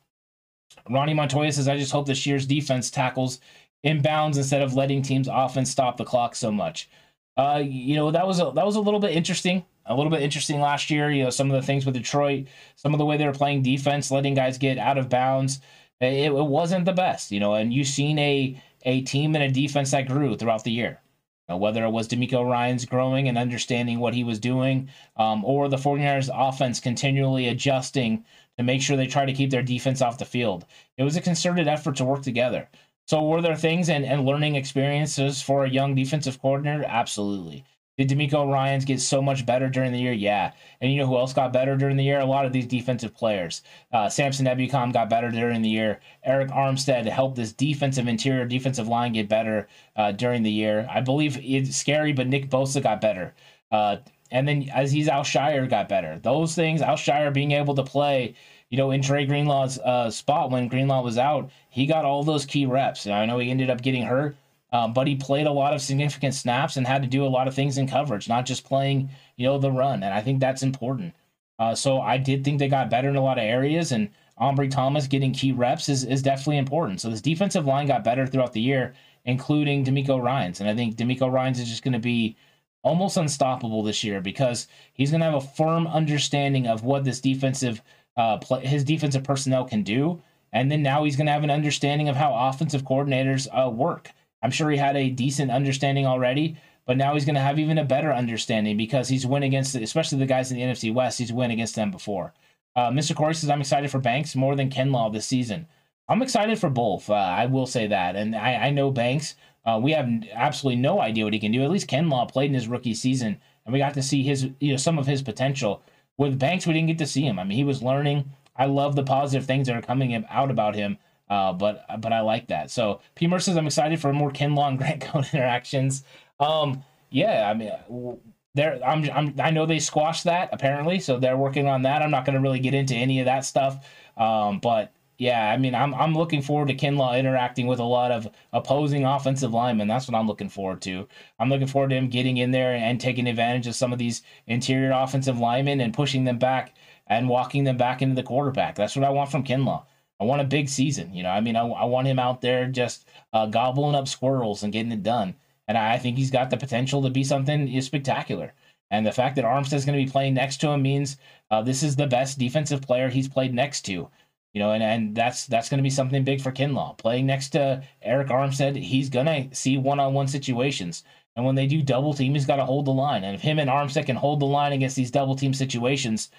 Ronnie Montoya says, I just hope this year's defense tackles inbounds instead of letting teams often stop the clock so much. Uh, you know, that was a that was a little bit interesting. A little bit interesting last year. You know, some of the things with Detroit, some of the way they were playing defense, letting guys get out of bounds. It, it wasn't the best, you know, and you've seen a a team and a defense that grew throughout the year. Whether it was DeMeco Ryans growing and understanding what he was doing, um, or the 49ers offense continually adjusting to make sure they try to keep their defense off the field. It was a concerted effort to work together. So, were there things and, and learning experiences for a young defensive coordinator? Absolutely. Did DeMeco Ryans get so much better during the year? Yeah. And you know who else got better during the year? A lot of these defensive players. Uh, Samson Ebukam got better during the year. Arik Armstead helped this defensive interior defensive line get better uh, during the year. I believe it's scary, but Nick Bosa got better. Uh, and then Azeez Al-Shaair got better. Those things, Al-Shaair being able to play, you know, in Dre Greenlaw's uh, spot when Greenlaw was out, he got all those key reps. And I know he ended up getting hurt um, but he played a lot of significant snaps and had to do a lot of things in coverage, not just playing, you know, the run. And I think that's important. Uh, so I did think they got better in a lot of areas, and Ambry Thomas getting key reps is, is definitely important. So this defensive line got better throughout the year, including DeMeco Ryans. And I think DeMeco Ryans is just going to be almost unstoppable this year because he's going to have a firm understanding of what this defensive, uh, play, his defensive personnel can do. And then now he's going to have an understanding of how offensive coordinators uh, work. I'm sure he had a decent understanding already, but now he's going to have even a better understanding because he's win against, especially the guys in the NFC West. He's win against them before. Uh, Mr. Corey says, I'm excited for Banks more than Kinlaw this season. I'm excited for both. Uh, I will say that. And I, I know Banks, uh, we have absolutely no idea what he can do. At least Kinlaw played in his rookie season, and we got to see his, you know, some of his potential. With Banks, we didn't get to see him. I mean, he was learning. I love the positive things that are coming out about him. Uh, but but I like that. So P. Mercer says I'm excited for more Kinlaw and Grant Cohn interactions. Um, yeah, I mean, there I'm, I'm I know they squashed that apparently, so they're working on that. I'm not going to really get into any of that stuff. Um, but yeah, I mean, I'm I'm looking forward to Kinlaw interacting with a lot of opposing offensive linemen. That's what I'm looking forward to. I'm looking forward to him getting in there and taking advantage of some of these interior offensive linemen and pushing them back and walking them back into the quarterback. That's what I want from Kinlaw. I want a big season. You know, I mean, I, I want him out there just uh, gobbling up squirrels and getting it done. And I think he's got the potential to be something spectacular. And the fact that Armstead's going to be playing next to him means uh, this is the best defensive player he's played next to. You know, and, and that's that's going to be something big for Kinlaw. Playing next to Arik Armstead, he's going to see one on one situations. And when they do double team, he's got to hold the line. And if him and Armstead can hold the line against these double team situations,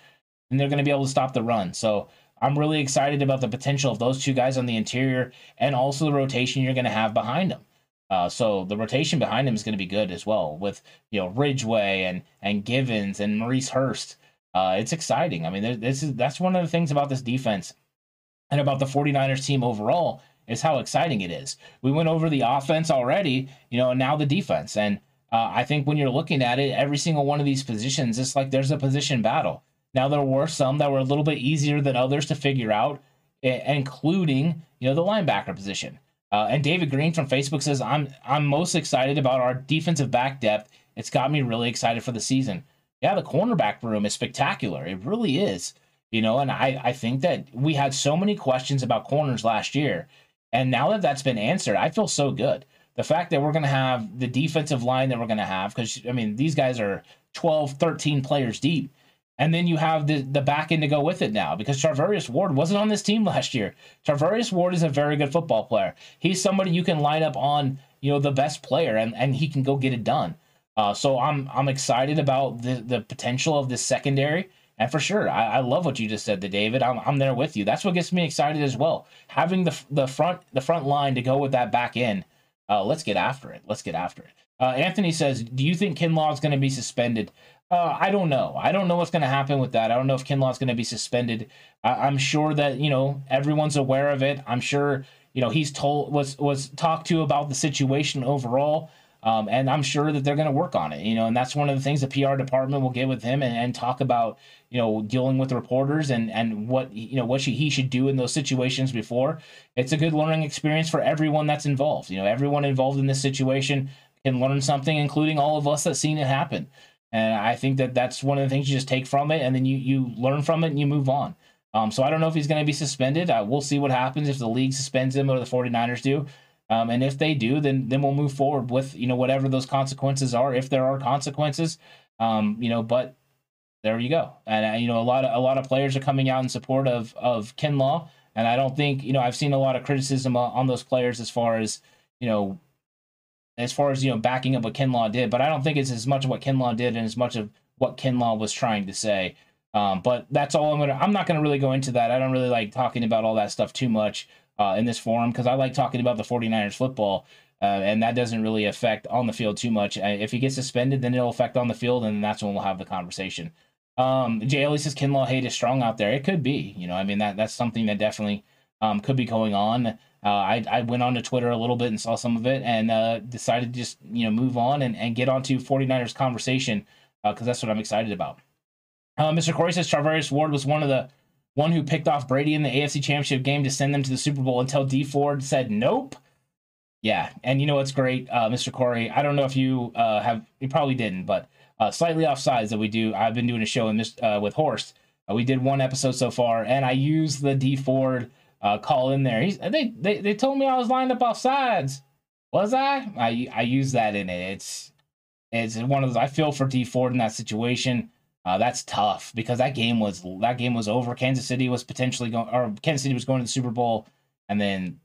then they're going to be able to stop the run. So I'm really excited about the potential of those two guys on the interior and also the rotation you're going to have behind them. Uh, so the rotation behind him is going to be good as well with you know Ridgeway and and Givens and Maurice Hurst. Uh, it's exciting. I mean, this is that's one of the things about this defense and about the 49ers team overall is how exciting it is. We went over the offense already, you know, and now the defense. And uh, I think when you're looking at it, every single one of these positions, it's like there's a position battle. Now there were some that were a little bit easier than others to figure out, including you know the linebacker position. Uh, and David Green from Facebook says, "I'm I'm most excited about our defensive back depth. It's got me really excited for the season. Yeah, the cornerback room is spectacular. It really is. You know, and I I think that we had so many questions about corners last year, and now that that's been answered, I feel so good. The fact that we're going to have the defensive line that we're going to have, because I mean these guys are 12, 13 players deep." And then you have the, the back end to go with it now because Charvarius Ward wasn't on this team last year. Charvarius Ward is a very good football player. He's somebody you can line up on, you know, the best player and, and he can go get it done. Uh, so I'm I'm excited about the, the potential of this secondary. And for sure, I, I love what you just said to David. I'm, I'm there with you. That's what gets me excited as well. Having the the front the front line to go with that back end. Uh, let's get after it. Let's get after it. Uh, Anthony says, "Do you think Kinlaw is going to be suspended?" Uh, I don't know. I don't know what's going to happen with that. I don't know if Kinlaw is going to be suspended. I- am sure that you know everyone's aware of it. I'm sure you know he's told was was talked to about the situation overall, um, and I'm sure that they're going to work on it. You know, and that's one of the things the PR department will get with him and, and talk about. You know, dealing with reporters and and what you know what she, he should do in those situations before. It's a good learning experience for everyone that's involved. You know, everyone involved in this situation can learn something, including all of us that seen it happen. And I think that that's one of the things you just take from it, and then you you learn from it and you move on. Um, so I don't know if he's going to be suspended. We'll see what happens if the league suspends him or the 49ers do. Um, and if they do, then then we'll move forward with you know whatever those consequences are, if there are consequences. Um, you know, but there you go. And uh, you know, a lot of a lot of players are coming out in support of of Kinlaw, and I don't think you know I've seen a lot of criticism on those players as far as you know as far as you know backing up what Kinlaw did, but I don't think it's as much of what Kinlaw did and as much of what Kinlaw was trying to say. Um, but that's all I'm gonna. I'm not gonna really go into that. I don't really like talking about all that stuff too much uh, in this forum because I like talking about the 49ers football, uh, and that doesn't really affect on the field too much. Uh, if he gets suspended, then it'll affect on the field, and that's when we'll have the conversation. Um, Jay Ellie says Kinlaw hate is strong out there. It could be, you know. I mean that that's something that definitely um, could be going on. Uh, I, I went on to Twitter a little bit and saw some of it and uh, decided to just you know move on and, and get onto 49ers conversation because uh, that's what I'm excited about. Uh, Mr. Corey says Charvarius Ward was one of the one who picked off Brady in the AFC Championship game to send them to the Super Bowl until Dee Ford said nope. Yeah, and you know what's great, uh, Mr. Corey? I don't know if you uh, have, you probably didn't, but slightly off sides that we do. I've been doing a show in this, with Horst. we did one episode so far, and I used the Dee Ford uh, call in there. He's, they, they they told me I was lined up off sides. Was I? I I use that in it. It's it's one of those. I feel for Dee Ford in that situation. Uh, that's tough because that game was that game was over. Kansas City was potentially going, or Kansas City was going to the Super Bowl, and then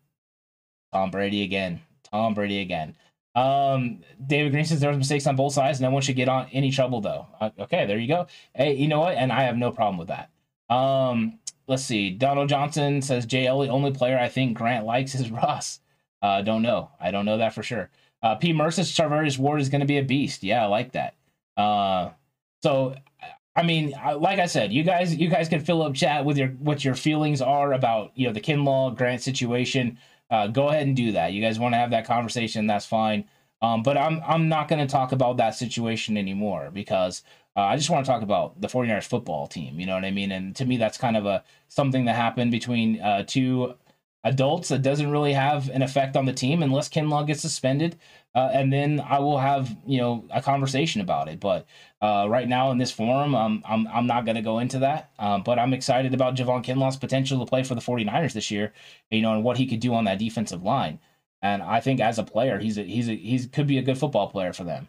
Tom Brady again. Tom Brady again. Um, David Green says there was mistakes on both sides. No one should get on any trouble though. Uh, okay, there you go. Hey, you know what? And I have no problem with that. Um, let's see. Donald Johnson says JL, the only player I think Grant likes is Ross. Uh, don't know. I don't know that for sure. Uh, P. Mercer Charvarius Ward is going to be a beast. Yeah, I like that. Uh, so, I mean, like I said, you guys, you guys can fill up chat with your what your feelings are about you know the Kinlaw Grant situation. Uh, go ahead and do that. You guys want to have that conversation? That's fine. Um, but I'm I'm not going to talk about that situation anymore because uh, I just want to talk about the 49ers football team. You know what I mean? And to me, that's kind of a something that happened between uh, two adults that doesn't really have an effect on the team unless Kinlaw gets suspended. Uh, and then I will have you know a conversation about it. But uh, right now in this forum, um, I'm I'm not going to go into that. Um, but I'm excited about Javon Kinlaw's potential to play for the 49ers this year. You know, and what he could do on that defensive line. And I think as a player, he's a, he's a, he's could be a good football player for them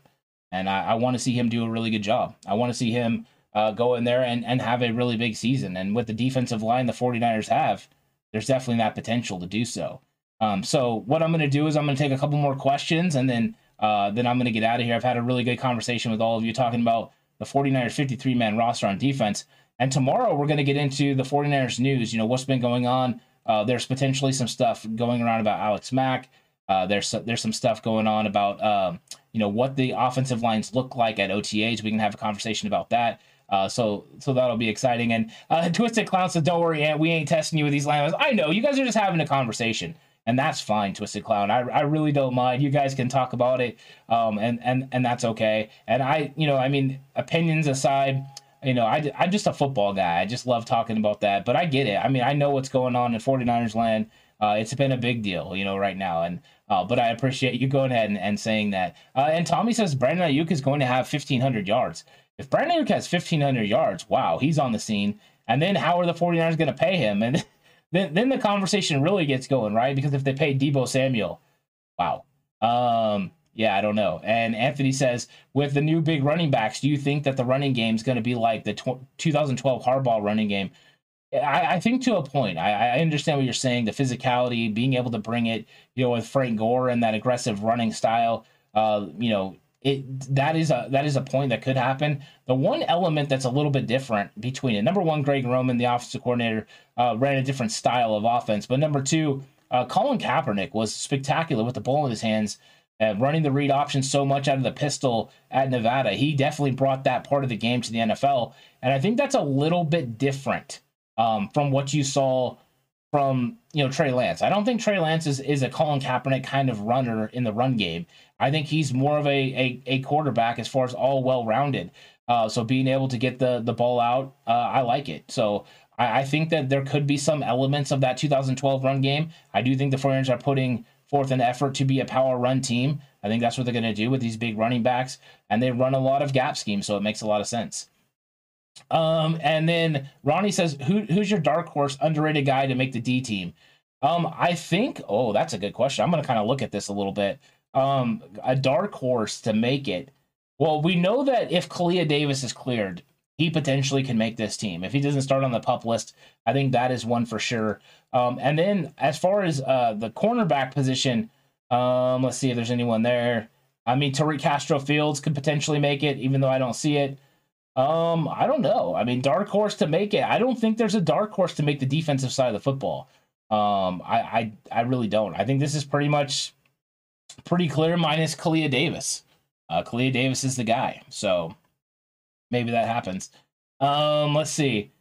and I, I want to see him do a really good job. I want to see him uh, go in there and, and have a really big season. And with the defensive line the 49ers have, there's definitely that potential to do so. Um, so what I'm going to do is I'm going to take a couple more questions and then uh, then I'm going to get out of here. I've had a really good conversation with all of you talking about the 49ers 53 man roster on defense. And tomorrow we're going to get into the 49ers news. You know, what's been going on. Uh, there's potentially some stuff going around about Alex Mack. Uh, there's there's some stuff going on about um, you know what the offensive lines look like at OTAs. We can have a conversation about that. Uh, so so that'll be exciting. And uh, Twisted Clown said, "Don't worry, Ant. We ain't testing you with these lines. I know you guys are just having a conversation, and that's fine. Twisted Clown. I, I really don't mind. You guys can talk about it, um, and and and that's okay. And I, you know, I mean, opinions aside." You know, I, I'm just a football guy. I just love talking about that. But I get it. I mean, I know what's going on in 49ers land. Uh, it's been a big deal, you know, right now. And uh, but I appreciate you going ahead and, and saying that. Uh, and Tommy says Brandon Aiyuk is going to have 1,500 yards. If Brandon Aiyuk has 1,500 yards, wow, he's on the scene. And then how are the 49ers going to pay him? And then, then the conversation really gets going, right? Because if they pay Deebo Samuel, wow. Um, yeah, I don't know. And Anthony says, with the new big running backs, do you think that the running game is going to be like the tw- 2012 Harbaugh running game? I, I, think to a point. I, I, understand what you're saying. The physicality, being able to bring it, you know, with Frank Gore and that aggressive running style. Uh, you know, it that is a that is a point that could happen. The one element that's a little bit different between it. Number one, Greg Roman, the offensive coordinator, uh, ran a different style of offense. But number two, uh, Colin Kaepernick was spectacular with the ball in his hands. Uh, running the read option so much out of the pistol at Nevada, he definitely brought that part of the game to the NFL, and I think that's a little bit different um, from what you saw from you know Trey Lance. I don't think Trey Lance is, is a Colin Kaepernick kind of runner in the run game. I think he's more of a a, a quarterback as far as all well rounded. Uh, so being able to get the the ball out, uh, I like it. So I, I, think that there could be some elements of that 2012 run game. I do think the 49ers are putting forth an effort to be a power run team. I think that's what they're going to do with these big running backs, and they run a lot of gap schemes, so it makes a lot of sense. Um, and then Ronnie says, Who, who's your dark horse underrated guy to make the D team? Um, I think, oh, that's a good question. I'm going to kind of look at this a little bit. Um, a dark horse to make it. Well, we know that if Kalia Davis is cleared, he potentially can make this team. If he doesn't start on the pup list, I think that is one for sure. Um, and then as far as uh, the cornerback position, um, let's see if there's anyone there. I mean, Tariq Castro Fields could potentially make it, even though I don't see it. Um, I don't know. I mean, dark horse to make it. I don't think there's a dark horse to make the defensive side of the football. Um, I I, I really don't. I think this is pretty much pretty clear, minus Kalia Davis. Uh, Kalia Davis is the guy, so maybe that happens. Um, let's see.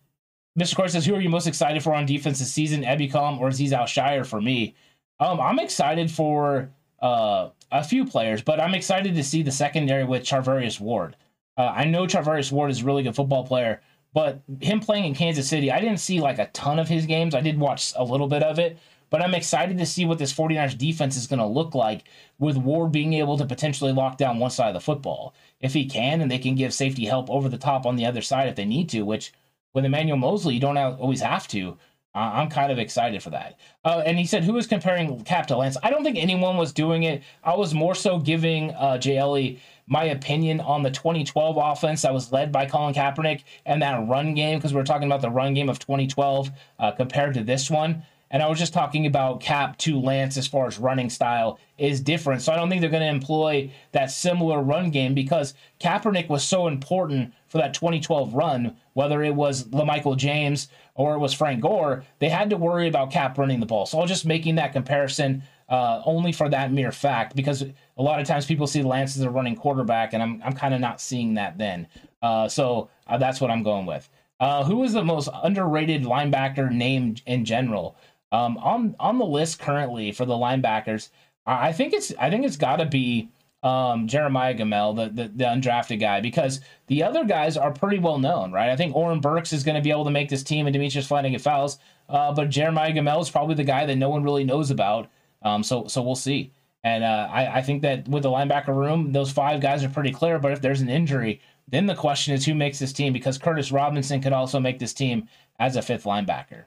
Mr. Court says, "Who are you most excited for on defense this season, Ebukam or Azeez Al-Shaair?" For me, um, I'm excited for uh, a few players, but I'm excited to see the secondary with Charvarius Ward. Uh, I know Charvarius Ward is a really good football player, but him playing in Kansas City, I didn't see like a ton of his games. I did watch a little bit of it, but I'm excited to see what this 49ers defense is going to look like with Ward being able to potentially lock down one side of the football. If he can, and they can give safety help over the top on the other side if they need to, which with Emmanuel Moseley, you don't always have to. I'm kind of excited for that. Uh, and he said, "Who is comparing Cap to Lance?" I don't think anyone was doing it. I was more so giving uh, JLE my opinion on the 2012 offense that was led by Colin Kaepernick and that run game, because we are talking about the run game of 2012 uh, compared to this one. And I was just talking about Cap to Lance as far as running style is different. So I don't think they're going to employ that similar run game because Kaepernick was so important for that 2012 run, whether it was LaMichael James or it was Frank Gore, they had to worry about Cap running the ball. So I was just making that comparison uh, only for that mere fact because a lot of times people see Lance as a running quarterback, and I'm I'm kind of not seeing that then. Uh, so uh, that's what I'm going with. Uh, who is the most underrated linebacker named in general? Um, on on the list currently for the linebackers, I think it's I think it's got to be um, Jeremiah Gemmel, the, the, the undrafted guy, because the other guys are pretty well known, right? I think Oren Burks is going to be able to make this team, and Demetrius Flannigan Fowles. Uh, but Jeremiah Gemmel is probably the guy that no one really knows about. Um, so so we'll see. And uh, I, I think that with the linebacker room, those five guys are pretty clear. But if there's an injury, then the question is who makes this team because Curtis Robinson could also make this team as a fifth linebacker.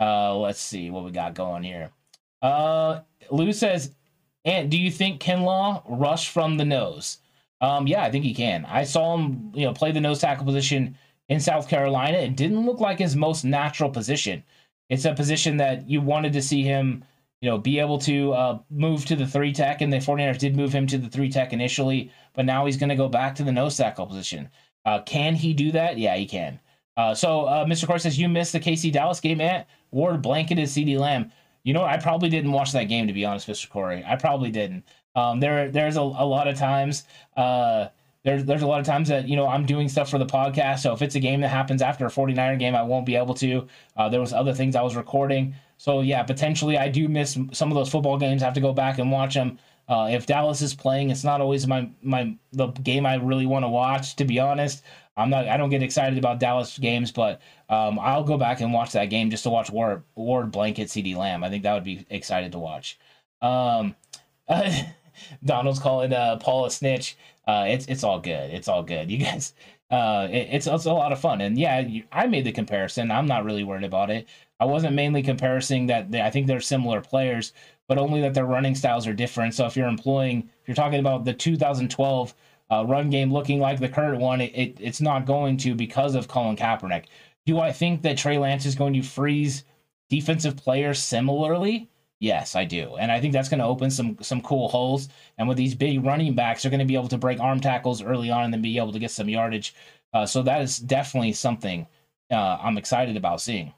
Uh, let's see what we got going here. Uh, Lou says, "And do you think Kinlaw rush from the nose?" Um, yeah, I think he can. I saw him, you know, play the nose tackle position in South Carolina. It didn't look like his most natural position. it's a position that you wanted to see him, you know, be able to uh, move to the three tech, and the 49ers did move him to the three tech initially, but now he's going to go back to the nose tackle position. Uh, can he do that? Yeah, he can. Uh, so uh, Mr. Core says you missed the KC Dallas game. At Ward blanketed CeeDee Lamb. You know, I probably didn't watch that game to be honest, Mr. Corey. I probably didn't. Um, there, there's a, a lot of times. Uh, there's there's a lot of times that you know I'm doing stuff for the podcast. So if it's a game that happens after a 49er game, I won't be able to. Uh, there was other things I was recording. So yeah, potentially I do miss some of those football games. I have to go back and watch them. Uh, if Dallas is playing, it's not always my my the game I really want to watch. To be honest, I'm not. I don't get excited about Dallas games, but um, I'll go back and watch that game just to watch Ward Ward blanket CeeDee Lamb. I think that would be excited to watch. Um, Donald's calling uh, Paul a snitch. Uh, it's it's all good. It's all good. You guys, uh, it, it's it's a lot of fun. And yeah, you, I made the comparison. I'm not really worried about it. I wasn't mainly comparing that. They, I think they're similar players, but only that their running styles are different. So if you're employing, if you're talking about the 2012 uh, run game looking like the current one, it, it, it's not going to because of Colin Kaepernick. Do I think that Trey Lance is going to freeze defensive players similarly? Yes, I do, and I think that's going to open some some cool holes. And with these big running backs, they're going to be able to break arm tackles early on and then be able to get some yardage. Uh, so that is definitely something uh, I'm excited about seeing.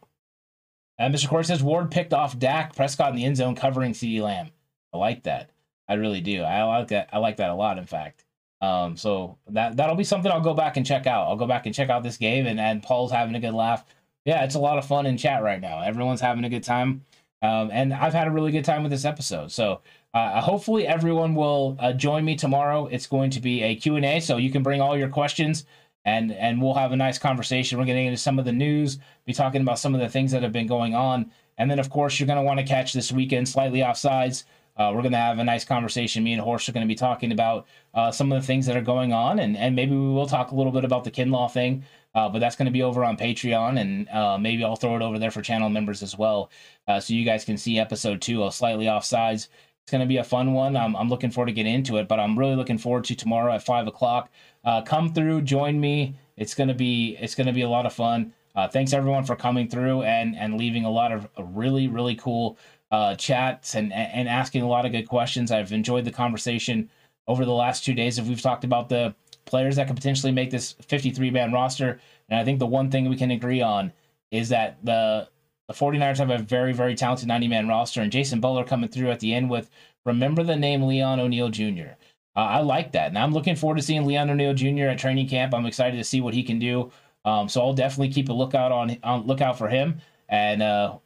And Mr. Corey says Ward picked off Dak Prescott in the end zone covering CeeDee Lamb. I like that. I really do. I like that. I like that a lot. In fact, um, so that that'll be something I'll go back and check out. I'll go back and check out this game, and and Paul's having a good laugh. Yeah, it's a lot of fun in chat right now. Everyone's having a good time. Um, and I've had a really good time with this episode. So uh, hopefully everyone will uh, join me tomorrow. It's going to be a Q&A, so you can bring all your questions and and we'll have a nice conversation. We're getting into some of the news, be talking about some of the things that have been going on. And then, of course, you're going to want to catch this weekend slightly offsides. Uh, we're going to have a nice conversation. Me and Horst are going to be talking about uh, some of the things that are going on, and, and maybe we will talk a little bit about the Kinlaw thing. Uh, but that's going to be over on Patreon, and uh, maybe I'll throw it over there for channel members as well, uh, so you guys can see episode two of Slightly Offsides. It's going to be a fun one. I'm, I'm looking forward to get into it, but I'm really looking forward to tomorrow at five o'clock. Uh, come through, join me. It's going to be it's going to be a lot of fun. Thanks everyone for coming through and and leaving a lot of really really cool uh, chats and and asking a lot of good questions. I've enjoyed the conversation over the last two days. If we've talked about the players that could potentially make this 53 man roster. And I think the one thing we can agree on is that the the 49ers have a very, very talented 90 man roster, and Jason Butler coming through at the end with remember the name Leon O'Neal Jr. Uh, I like that, and I'm looking forward to seeing Leon O'Neal Jr. at training camp. I'm excited to see what he can do. Um, so I'll definitely keep a lookout on, on lookout for him, and uh,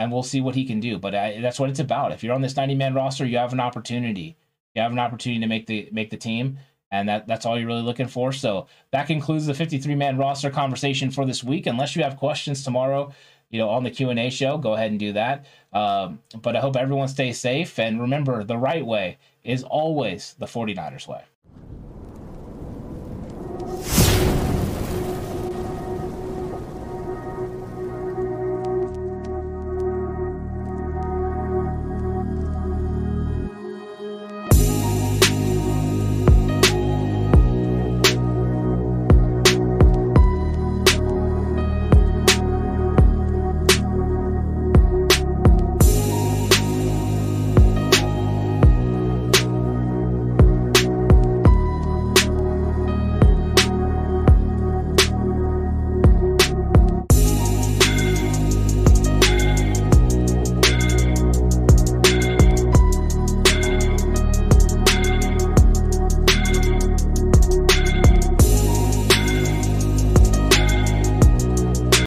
and we'll see what he can do. But I, that's what it's about. If you're on this 90 man roster, you have an opportunity. You have an opportunity to make the make the team and that that's all you're really looking for. So that concludes the 53 man roster conversation for this week. Unless you have questions tomorrow, you know, on the Q and A show, go ahead and do that. Um, but I hope everyone stays safe and remember, the right way is always the 49ers way.